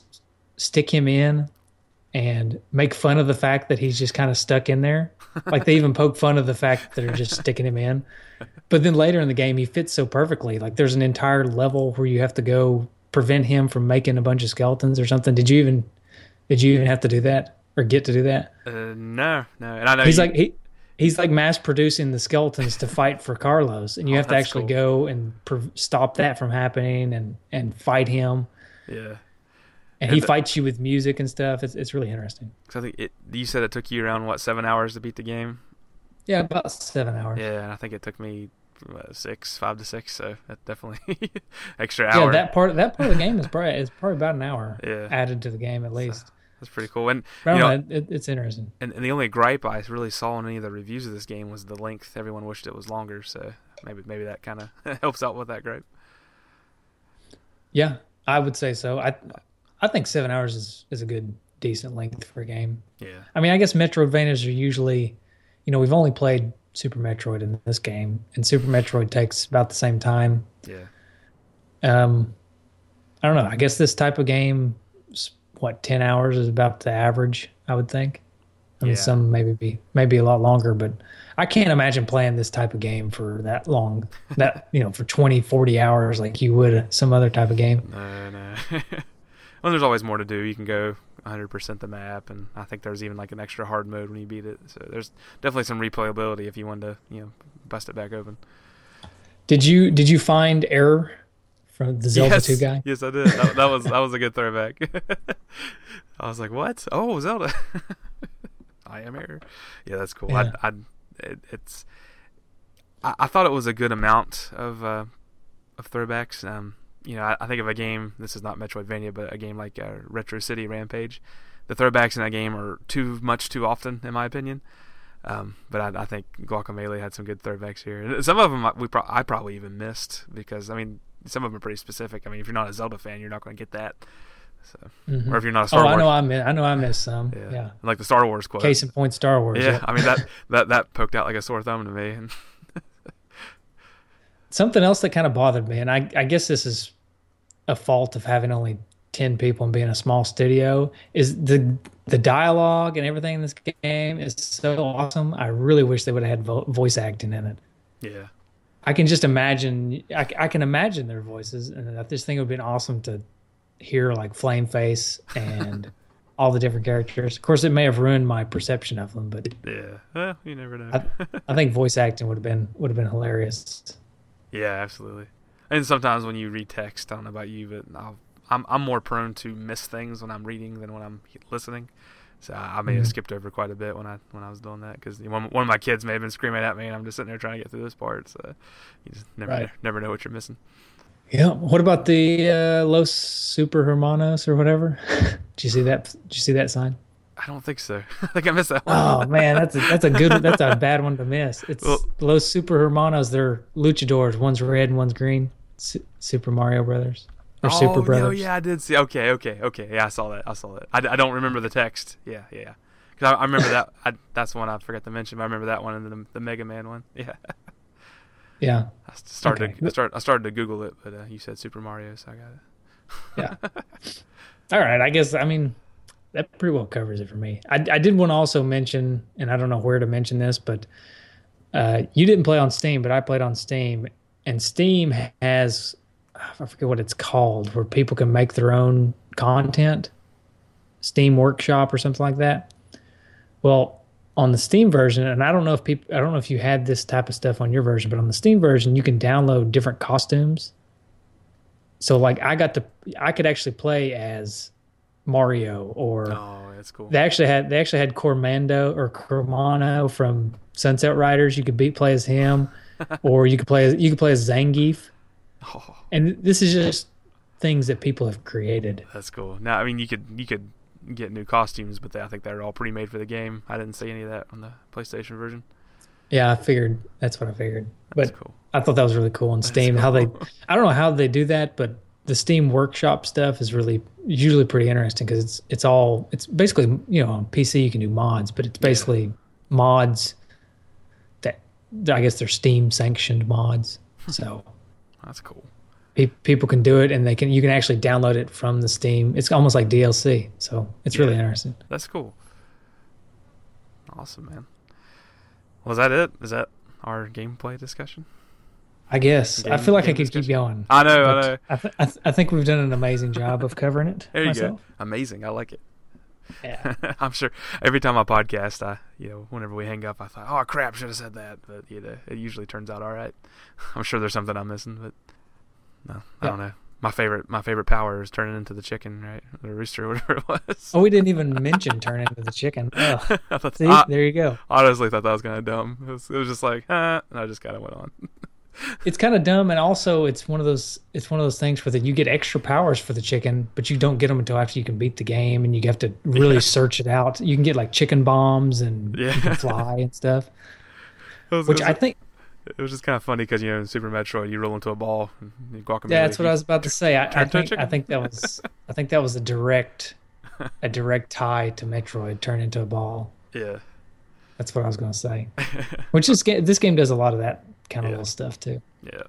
stick him in and make fun of the fact that he's just kind of stuck in there. Like they even poke fun of the fact that they're just sticking him in. But then later in the game, he fits so perfectly. Like there's an entire level where you have to go prevent him from making a bunch of skeletons or something. Did you even did you even have to do that or get to do that? Uh, no, no. And I know he's you... like he he's like mass producing the skeletons to fight for Carlos, and you oh, have to actually cool. go and stop that from happening and and fight him. Yeah. And, and he the, fights you with music and stuff. It's it's really interesting. Cause I think it. You said it took you around what seven hours to beat the game. Yeah, about seven hours. Yeah, and I think it took me six, five to six. So that definitely extra hour. Yeah, that part that part of the game is probably is probably about an hour. Yeah. added to the game at least. So that's pretty cool. And you know, it, it's interesting. And, and the only gripe I really saw in any of the reviews of this game was the length. Everyone wished it was longer. So maybe maybe that kind of helps out with that gripe. Yeah, I would say so. I I think seven hours is is a good decent length for a game. Yeah. I mean, I guess Metroidvanias are usually, you know, we've only played Super Metroid in this game, and Super Metroid takes about the same time. Yeah. Um, I don't know. I guess this type of game, what ten hours is about the average. I would think. I mean, yeah. some maybe be maybe a lot longer, but I can't imagine playing this type of game for that long. That you know, for 20, 40 hours like you would some other type of game. No, no. well, there's always more to do. You can go 100% the map, and I think there's even like an extra hard mode when you beat it. So there's definitely some replayability if you wanted to, you know, bust it back open. Did you did you find error from the Zelda yes. 2 guy? Yes, I did. That, that was that was a good throwback. I was like, "What? Oh, Zelda." I am here." Yeah, that's cool. Yeah. I, I it, it's I, I, thought it was a good amount of uh, of throwbacks. Um, you know, I, I, think of a game. This is not Metroidvania, but a game like uh, Retro City Rampage. The throwbacks in that game are too much too often, in my opinion. Um, but I, I, think Guacamelee had some good throwbacks here. Some of them we pro- I probably even missed because I mean some of them are pretty specific. I mean, if you're not a Zelda fan, you're not going to get that. So, mm-hmm. or if you're not a Star oh, Wars, I know I missed. I know I missed some. Yeah. yeah. like the Star Wars quote. Case in point, Star Wars. Yeah, yeah. I mean that that that poked out like a sore thumb to me. Something else that kind of bothered me, and I I guess this is a fault of having only 10 people and being a small studio is the the dialogue and everything in this game is so awesome. I really wish they would have had vo- voice acting in it. Yeah. I can just imagine. I, I can imagine their voices, and I just think it would have been awesome to hear like Flame Face and all the different characters. Of course, it may have ruined my perception of them, but Yeah. Well, you never know. I, I think voice acting would have been would have been hilarious. yeah, absolutely. And sometimes when you read text, I don't know about you, but I'll, I'm I'm more prone to miss things when I'm reading than when I'm listening. So I, I may have Mhm. skipped over quite a bit when I when I was doing that because one, one of my kids may have been screaming at me, and I'm just sitting there trying to get through this part. So you just never Right. never know what you're missing. Yeah. What about the uh, Los Super Hermanos or whatever? Did you see that? Did you see that sign? I don't think so. I think I missed that one. Oh man, that's a, that's a good that's a bad one to miss. It's Well- Los Super Hermanos. They're luchadors. One's red and one's green. Su- Super Mario Brothers or oh, Super no, yeah, I did see. Okay, okay, okay. Yeah, I saw that. I saw that. I don't remember the text. Yeah, yeah, yeah. Because I, I remember that. I, that's one I forgot to mention. But I remember that one and the, the Mega Man one. Yeah. Yeah. I started. Okay. To, I start. I started to Google it, but uh, you said Super Mario, so I got it. Yeah. All right. I guess I mean that pretty well covers it for me. I, I did want to also mention, and I don't know where to mention this, but uh, you didn't play on Steam, but I played on Steam, and Steam has I forget what it's called, where people can make their own content, Steam Workshop or something like that. Well, on the Steam version, and I don't know if people, I don't know if you had this type of stuff on your version, but on the Steam version, you can download different costumes. So, like, I got to, I could actually play as Mario, or Oh, that's cool. they actually had, they actually had Cormando or Cormano from Sunset Riders. You could beat play as him, or you could play, as, you could play as Zangief. Oh, And this is just things that people have created. that's cool. Now, I mean, you could you could get new costumes, but they, I think they're all pre-made for the game. I didn't see any of that on the PlayStation version. Yeah, I figured that's what I figured. That's But cool. I thought that was really cool on Steam. How they. I don't know how they do that, but the Steam Workshop stuff is really usually pretty interesting because it's it's all it's basically you know on PC you can do mods, but it's basically mods that I guess they're Steam sanctioned mods. So That's cool. pe- people can do it and they can you can actually download it from the Steam. It's almost like DLC, so it's really Yeah. interesting. That's cool. Awesome, man. Was that it? Is that our gameplay discussion? I guess I feel like I game could keep going. I know, I know. I, th- I, th- I think we've done an amazing job of covering it. There you myself. go. Amazing. I like it. Yeah. I'm sure every time I podcast, I you know whenever we hang up, I thought, oh crap, should have said that. But you know, it usually turns out all right. I'm sure there's something I'm missing, but no, I Yeah. don't know. My favorite, my favorite power is turning into the chicken, right? The rooster, whatever it was. Oh, we didn't even mention turning into the chicken. Ugh. I thought, See, I there you go. honestly thought that was kind of dumb. It was, it was just like, huh, and I just kind of went on. It's kind of dumb, and also it's one of those it's one of those things where that you get extra powers for the chicken, but you don't get them until after you can beat the game, and you have to really Yeah. search it out. You can get like chicken bombs and you can fly and stuff, was, which I think it was just kind of funny because you know in Super Metroid you roll into a ball, and you Guacamelee. yeah, that's what I was about to say. I, I turn to a think I think that was I think that was a direct a direct tie to Metroid, turn into a ball. Yeah. That's what I was going to say. Which this game this game does a lot of that kind of Yeah. little stuff too. yeah.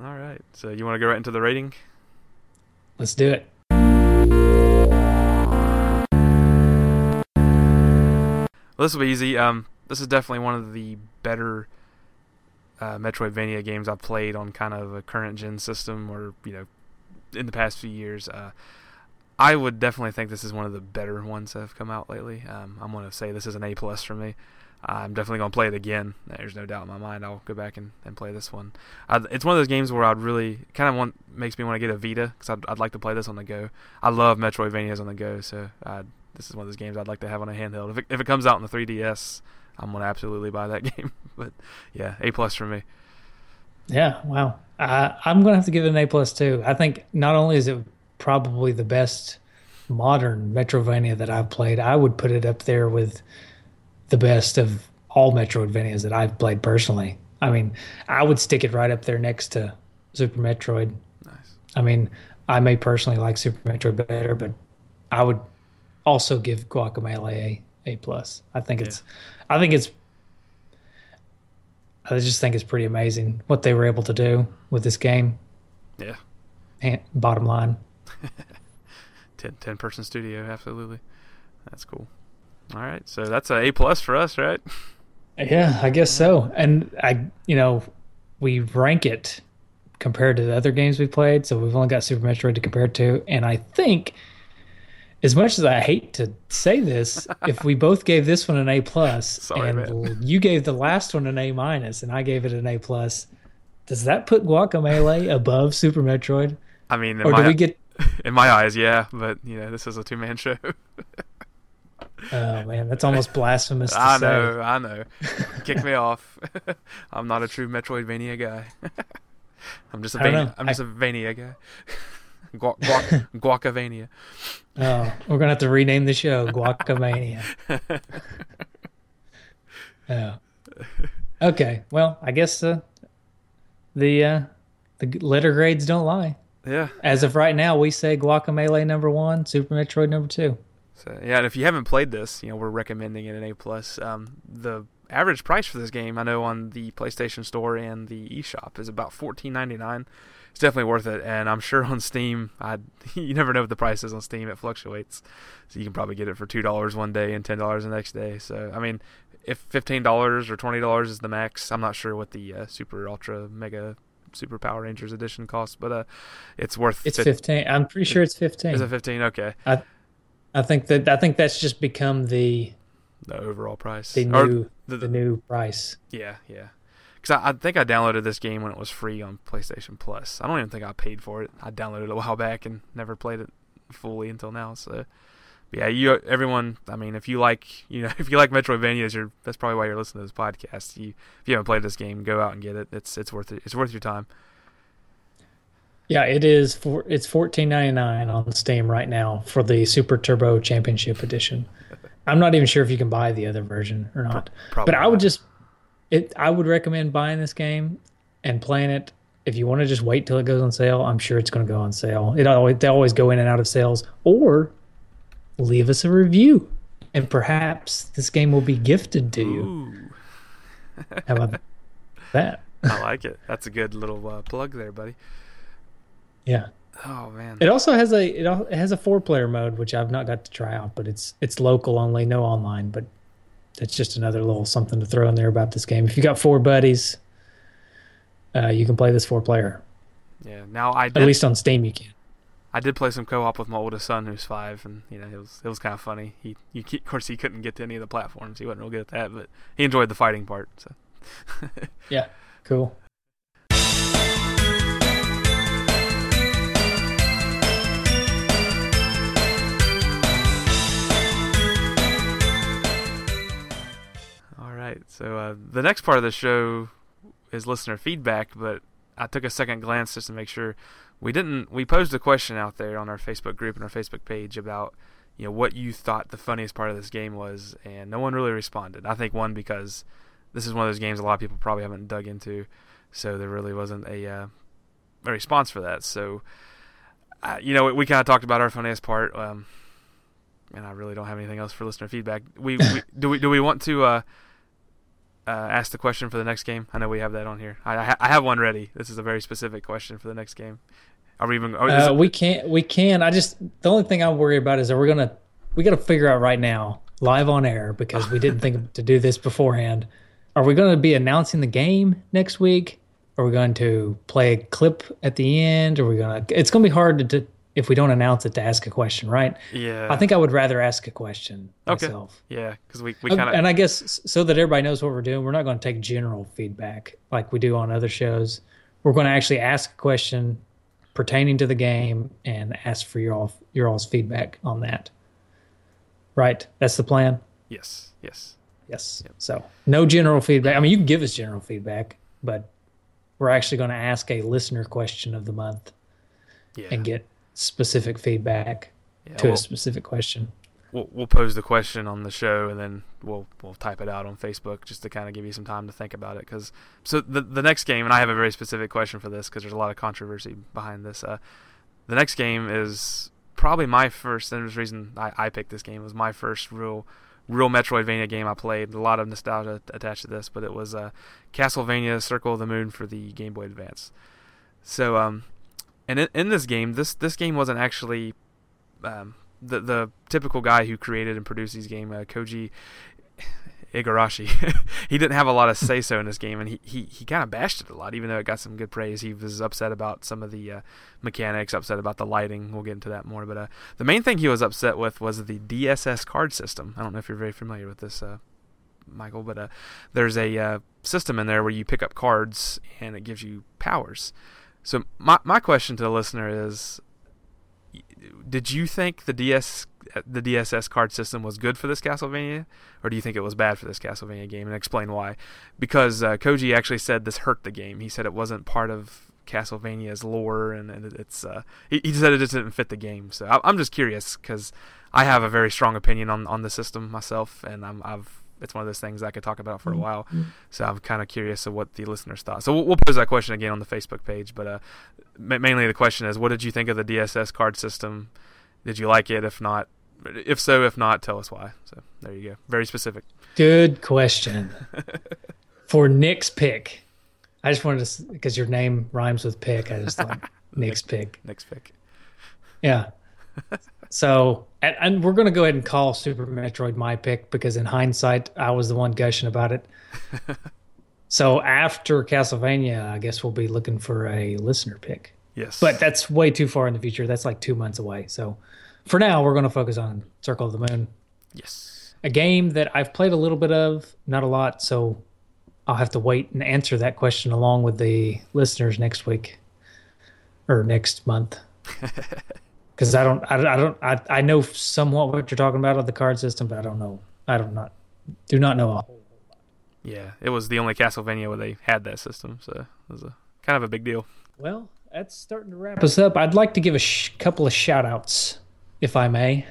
All right. So you want to go right into the rating? Let's do it. Well, this will be easy. Um, this is definitely one of the better uh, Metroidvania games I've played on kind of a current gen system, or you know, in the past few years. Uh, I would definitely think this is one of the better ones that have come out lately. Um, I'm going to say this is an A plus for me. I'm definitely going to play it again. There's no doubt in my mind. I'll go back and, and play this one. i it's one of those games where I'd really kind of want makes me want to get a Vita because I'd, I'd like to play this on the go. I love Metroidvanias on the go, so uh, this is one of those games I'd like to have on a handheld. If it, if it comes out on the 3DS, I'm gonna absolutely buy that game. but yeah, A plus for me. Yeah, wow. I, I'm going to have to give it an A plus too. I think not only is it probably the best modern Metroidvania that I've played, I would put it up there with the best of all Metroidvanias that I've played personally. I mean, I would stick it right up there next to Super Metroid. Nice. I mean, I may personally like Super Metroid better, but I would also give Guacamelee a A plus. I think Yeah. it's, I think it's, I just think it's pretty amazing what they were able to do with this game. Yeah. And bottom line. 10, 10 person studio, absolutely. That's cool. All right, so that's a A plus for us, right? Yeah, I guess so. And I, you know, we rank it compared to the other games we played, so we've only got Super Metroid to compare to. And I think, as much as I hate to say this, if we both gave this one an A plus, and man. you gave the last one an A minus, and I gave it an A plus, does that put Guacamelee above Super Metroid? I mean, in Or my, do we get? in my eyes, yeah, but you know, this is a two man show. Oh man, that's almost blasphemous to I say. know, I know. Kick me off. I'm not a true Metroidvania guy. I'm just a Vania, I'm just a Vania guy. Guac, guac, Guacavania. Oh, we're gonna have to rename the show Guacamania. Oh. Okay. Well, I guess uh, the uh, the letter grades don't lie. Yeah. As of right now, we say Guacamelee number one, Super Metroid number two. So yeah, and if you haven't played this, you know we're recommending it an A plus. Um, the average price for this game, I know on the PlayStation Store and the eShop, is about fourteen ninety nine. It's definitely worth it, and I'm sure on Steam, I you never know what the price is on Steam; it fluctuates. So you can probably get it for two dollars one day and ten dollars the next day. So I mean, if fifteen dollars or twenty dollars is the max, I'm not sure what the uh, Super Ultra Mega Super Power Rangers edition costs, but uh, it's worth. It's fif- fifteen. I'm pretty sure it's fifteen. Is it fifteen? Okay, I think that I think that's just become the the overall price. the Or new the- the new price. Yeah, yeah. Because I, I think I downloaded this game when it was free on PlayStation Plus. I don't even think I paid for it. I downloaded it a while back and never played it fully until now. So, but yeah, you everyone. I mean, if you like, you know, if you like Metroidvanias, you're that's probably why you're listening to this podcast. You, if you haven't played this game, go out and get it. It's it's worth it. It's worth your time. Yeah, it is for it's fourteen ninety nine on Steam right now for the Super Turbo Championship Edition. I'm not even sure if you can buy the other version or not. Probably but I would just it I would recommend buying this game and playing it. If you want to just wait till it goes on sale, I'm sure it's going to go on sale. It always they always go in and out of sales. Or leave us a review, and perhaps this game will be gifted to you. How about that? I like it. That's a good little uh, plug there, buddy. Yeah. Oh man. It also has a it, it has a four player mode which I've not got to try out, but it's it's local only, no online. But that's just another little something to throw in there about this game. If you got four buddies, uh, you can play this four player. yeah. Now I At least on Steam, you can. I did play some co-op with my oldest son, who's five, and you know it was it was kind of funny. He, he of course he couldn't get to any of the platforms. He wasn't real good at that, but he enjoyed the fighting part. So Yeah, cool. Right, so uh, the next part of the show is listener feedback, but I took a second glance just to make sure we didn't. We posed a question out there on our Facebook group and our Facebook page about you know what you thought the funniest part of this game was, and no one really responded. I think one because this is one of those games a lot of people probably haven't dug into, so there really wasn't a uh, a response for that. So, uh, you know, we, we kind of talked about our funniest part, um, and I really don't have anything else for listener feedback. We, we do we do we want to uh, uh, ask the question for the next game? I know we have that on here. I I, I have one ready. This is a very specific question for the next game. Are we even? Are, Uh, it- we can't. We can. I just the only thing I'm worried about is that we're gonna we got to figure out right now live on air because we didn't think to do this beforehand. Are we going to be announcing the game next week? Are we going to play a clip at the end? Are we going to? It's going to be hard to, to if we don't announce it to ask a question, right? yeah. I think I would rather ask a question Okay. myself. yeah, because we we uh, Oh, kind of and I guess so that everybody knows what we're doing, we're not going to take general feedback like we do on other shows. We're going to actually ask a question pertaining to the game and ask for your all your all's feedback on that. Right? That's the plan. yes yes Yes. So no general feedback. I mean, you can give us general feedback, but we're actually going to ask a listener question of the month yeah and get specific feedback yeah, to we'll, a specific question. we'll we'll pose the question on the show and then we'll we'll type it out on Facebook just to kind of give you some time to think about it. Because so the the next game, and I have a very specific question for this because there's a lot of controversy behind this. Uh, the next game is probably my first, and the reason I, I picked this game was my first real real Metroidvania game I played. A lot of nostalgia attached to this, but it was uh, Castlevania Circle of the Moon for the Game Boy Advance. So um, and in, in this game, this this game wasn't actually um, the the typical guy who created and produced these game, uh, Koji Igarashi. he didn't have a lot of say so in this game, and he, he, he kind of bashed it a lot, even though it got some good praise. He was upset about some of the uh, mechanics, upset about the lighting. We'll get into that more. But uh, the main thing he was upset with was the DSS card system. I don't know if you're very familiar with this, uh, Michael, but uh, there's a uh, system in there where you pick up cards and it gives you powers. So my my question to the listener is did you think the DS the DSS card system was good for this Castlevania, or do you think it was bad for this Castlevania game? And explain why. Because uh, Koji actually said this hurt the game. He said it wasn't part of Castlevania's lore, and, and it's uh, he, he, said it just didn't fit the game. So I, am just curious because I have a very strong opinion on on the system myself, and I'm, I've it's one of those things I could talk about for a mm-hmm. while. So I'm kind of curious of what the listeners thought. So we'll, we'll, pose that question again on the Facebook page. But uh, mainly the question is, what did you think of the DSS card system? Did you like it? If not, if so, if not, tell us why. So there you go. Very specific. Good question. For Nick's pick, I just wanted to because your name rhymes with pick. I just thought Nick's pick. Nick's pick. Yeah. So, and, and we're going to go ahead and call Super Metroid my pick because in hindsight, I was the one gushing about it. so after Castlevania, I guess we'll be looking for a listener pick. Yes. But that's way too far in the future. That's like two months away. So for now, we're going to focus on Circle of the Moon. Yes. A game that I've played a little bit of, not a lot. So I'll have to wait and answer that question along with the listeners next week or next month. because I don't, I, I don't, I, I know somewhat what you're talking about of the card system, but I don't know. I don't not, do not know a whole. Yeah, it was the only Castlevania where they had that system, so it was a kind of a big deal. Well, that's starting to wrap us up. I'd like to give a sh- couple of shout outs, if I may.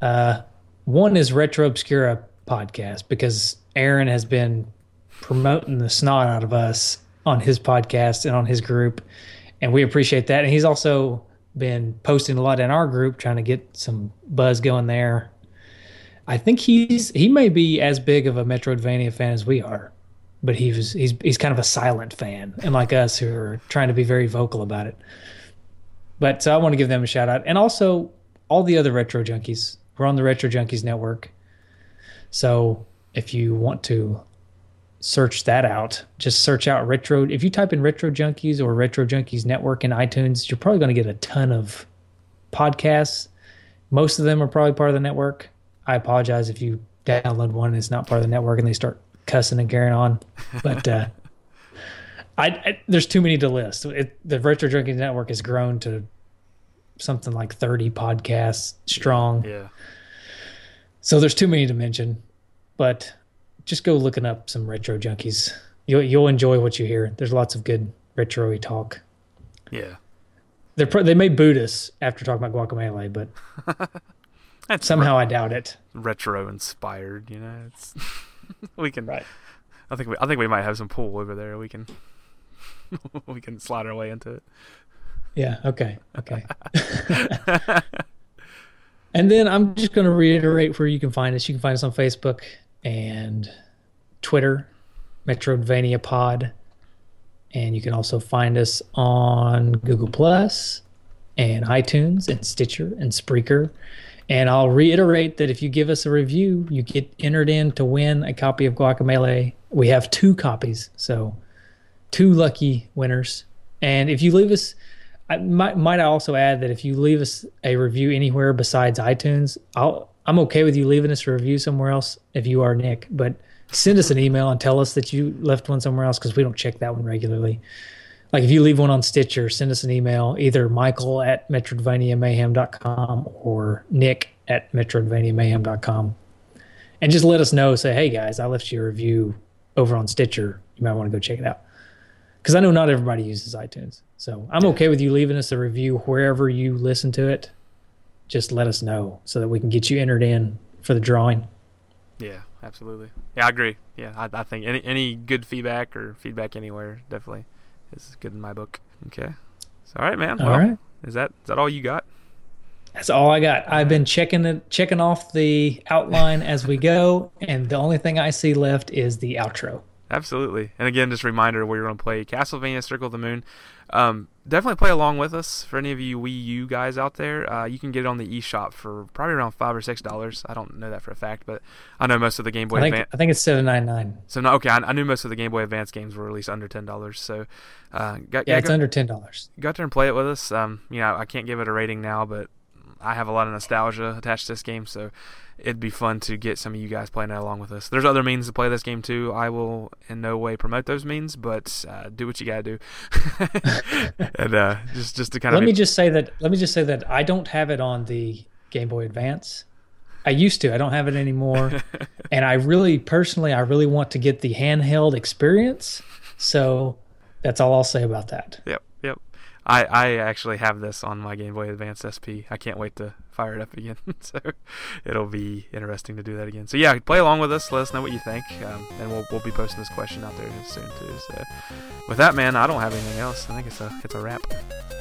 Uh, one is Retro Obscura podcast because Aaron has been promoting the snot out of us on his podcast and on his group, and we appreciate that. And he's also been posting a lot in our group, trying to get some buzz going there. I think he's he may be as big of a Metroidvania fan as we are, but he was he's he's kind of a silent fan, and like us who are trying to be very vocal about it. But so I want to give them a shout out, and also all the other retro junkies. We're on the Retro Junkies network, so if you want to search that out. Just search out retro. If you type in retro junkies or retro junkies network in iTunes, you're probably going to get a ton of podcasts. Most of them are probably part of the network. I apologize if you download one and it's not part of the network and they start cussing and carrying on. But uh, I, I, there's too many to list. It, the Retro Junkies Network has grown to something like 30 podcasts strong. Yeah. So there's too many to mention. But just go looking up some retro junkies. You'll you'll enjoy what you hear. There's lots of good retro talk. Yeah, they they may boot us after talking about Guacamelee, but somehow re- I doubt it. Retro inspired, you know. It's we can. Right. I think we I think we might have some pool over there. We can we can slide our way into it. Yeah. Okay. Okay. and then I'm just going to reiterate where you can find us. You can find us on Facebook and Twitter, Metroidvania Pod. And you can also find us on Google Plus and iTunes and Stitcher and Spreaker. And I'll reiterate that if you give us a review, you get entered in to win a copy of Guacamelee. We have two copies, so two lucky winners. And if you leave us, I might, might I also add that if you leave us a review anywhere besides iTunes, I'll I'm okay with you leaving us a review somewhere else if you are Nick, but send us an email and tell us that you left one somewhere else because we don't check that one regularly. Like if you leave one on Stitcher, send us an email, either Michael at Metroidvaniamayhem.com or Nick at Metroidvaniamayhem.com. And just let us know, say, hey guys, I left you a review over on Stitcher. You might want to go check it out. Because I know not everybody uses iTunes. So I'm okay with you leaving us a review wherever you listen to it just let us know so that we can get you entered in for the drawing. Yeah, absolutely. Yeah, I agree. Yeah, I, I think any any good feedback or feedback anywhere definitely is good in my book. Okay. So, all right, man. All well, right. Is that is that all you got? That's all I got. I've been checking it, checking off the outline as we go, and the only thing I see left is the outro. Absolutely. And again, just a reminder, we're going to play Castlevania Circle of the Moon. Um, definitely play along with us. For any of you Wii U guys out there, uh, you can get it on the eShop for probably around five or six dollars. I don't know that for a fact, but I know most of the Game Boy I think Advance. I think it's seven nine nine. So no, okay, I, I knew most of the Game Boy Advance games were released under ten dollars. So uh, got, Yeah, yeah, it's go, under ten dollars. go out there and play it with us. Um, you know, I can't give it a rating now, but I have a lot of nostalgia attached to this game, so it'd be fun to get some of you guys playing along with us. There's other means to play this game too. I will in no way promote those means, but uh, do what you gotta do, and uh, just just to kind Let of me just say that. Let me just say that I don't have it on the Game Boy Advance. I used to. I don't have it anymore. and I really, personally, I really want to get the handheld experience. So that's all I'll say about that. Yep. I, I actually have this on my Game Boy Advance SP. I can't wait to fire it up again. so it'll be interesting to do that again. So yeah, play along with us. Let us know what you think, um, and we'll we'll be posting this question out there soon too. So with that, man, I don't have anything else. I think it's a it's a wrap.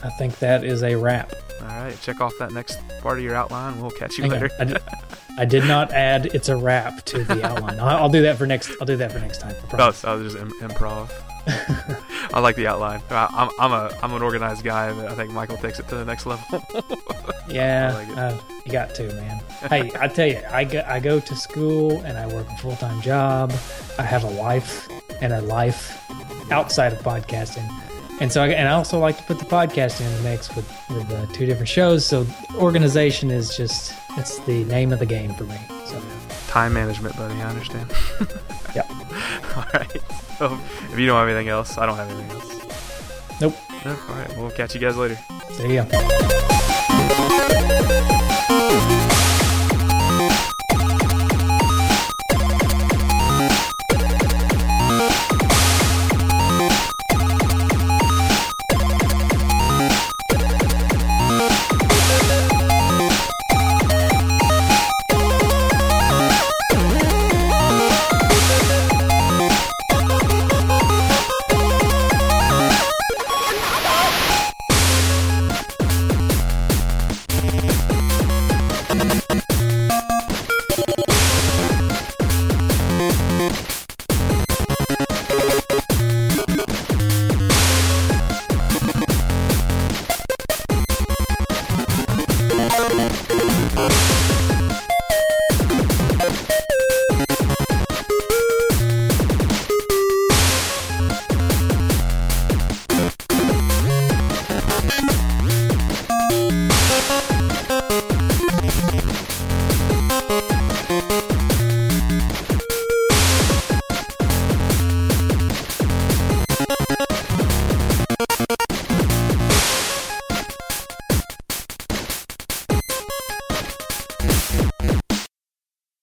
I think that is a wrap. All right, check off that next part of your outline. We'll catch you Hang later. I, did, I did not add it's a wrap to the outline. I'll, I'll do that for next. I'll do that for next time. I Oh, promise. I was just Im- improv. I like the outline. I, I'm I'm a I'm an organized guy, but I think Michael takes it to the next level. Yeah, like uh, you got to, man. hey, I tell you, I go, I go to school and I work a full time job. I have a wife and a life outside of podcasting, and so I, and I also like to put the podcasting in the mix with with uh, two different shows. So organization is just it's the name of the game for me. So Time management, buddy. I understand. Yep. All right. So if you don't have anything else, I don't have anything else. nope. No. All right. We'll catch you guys later. See ya.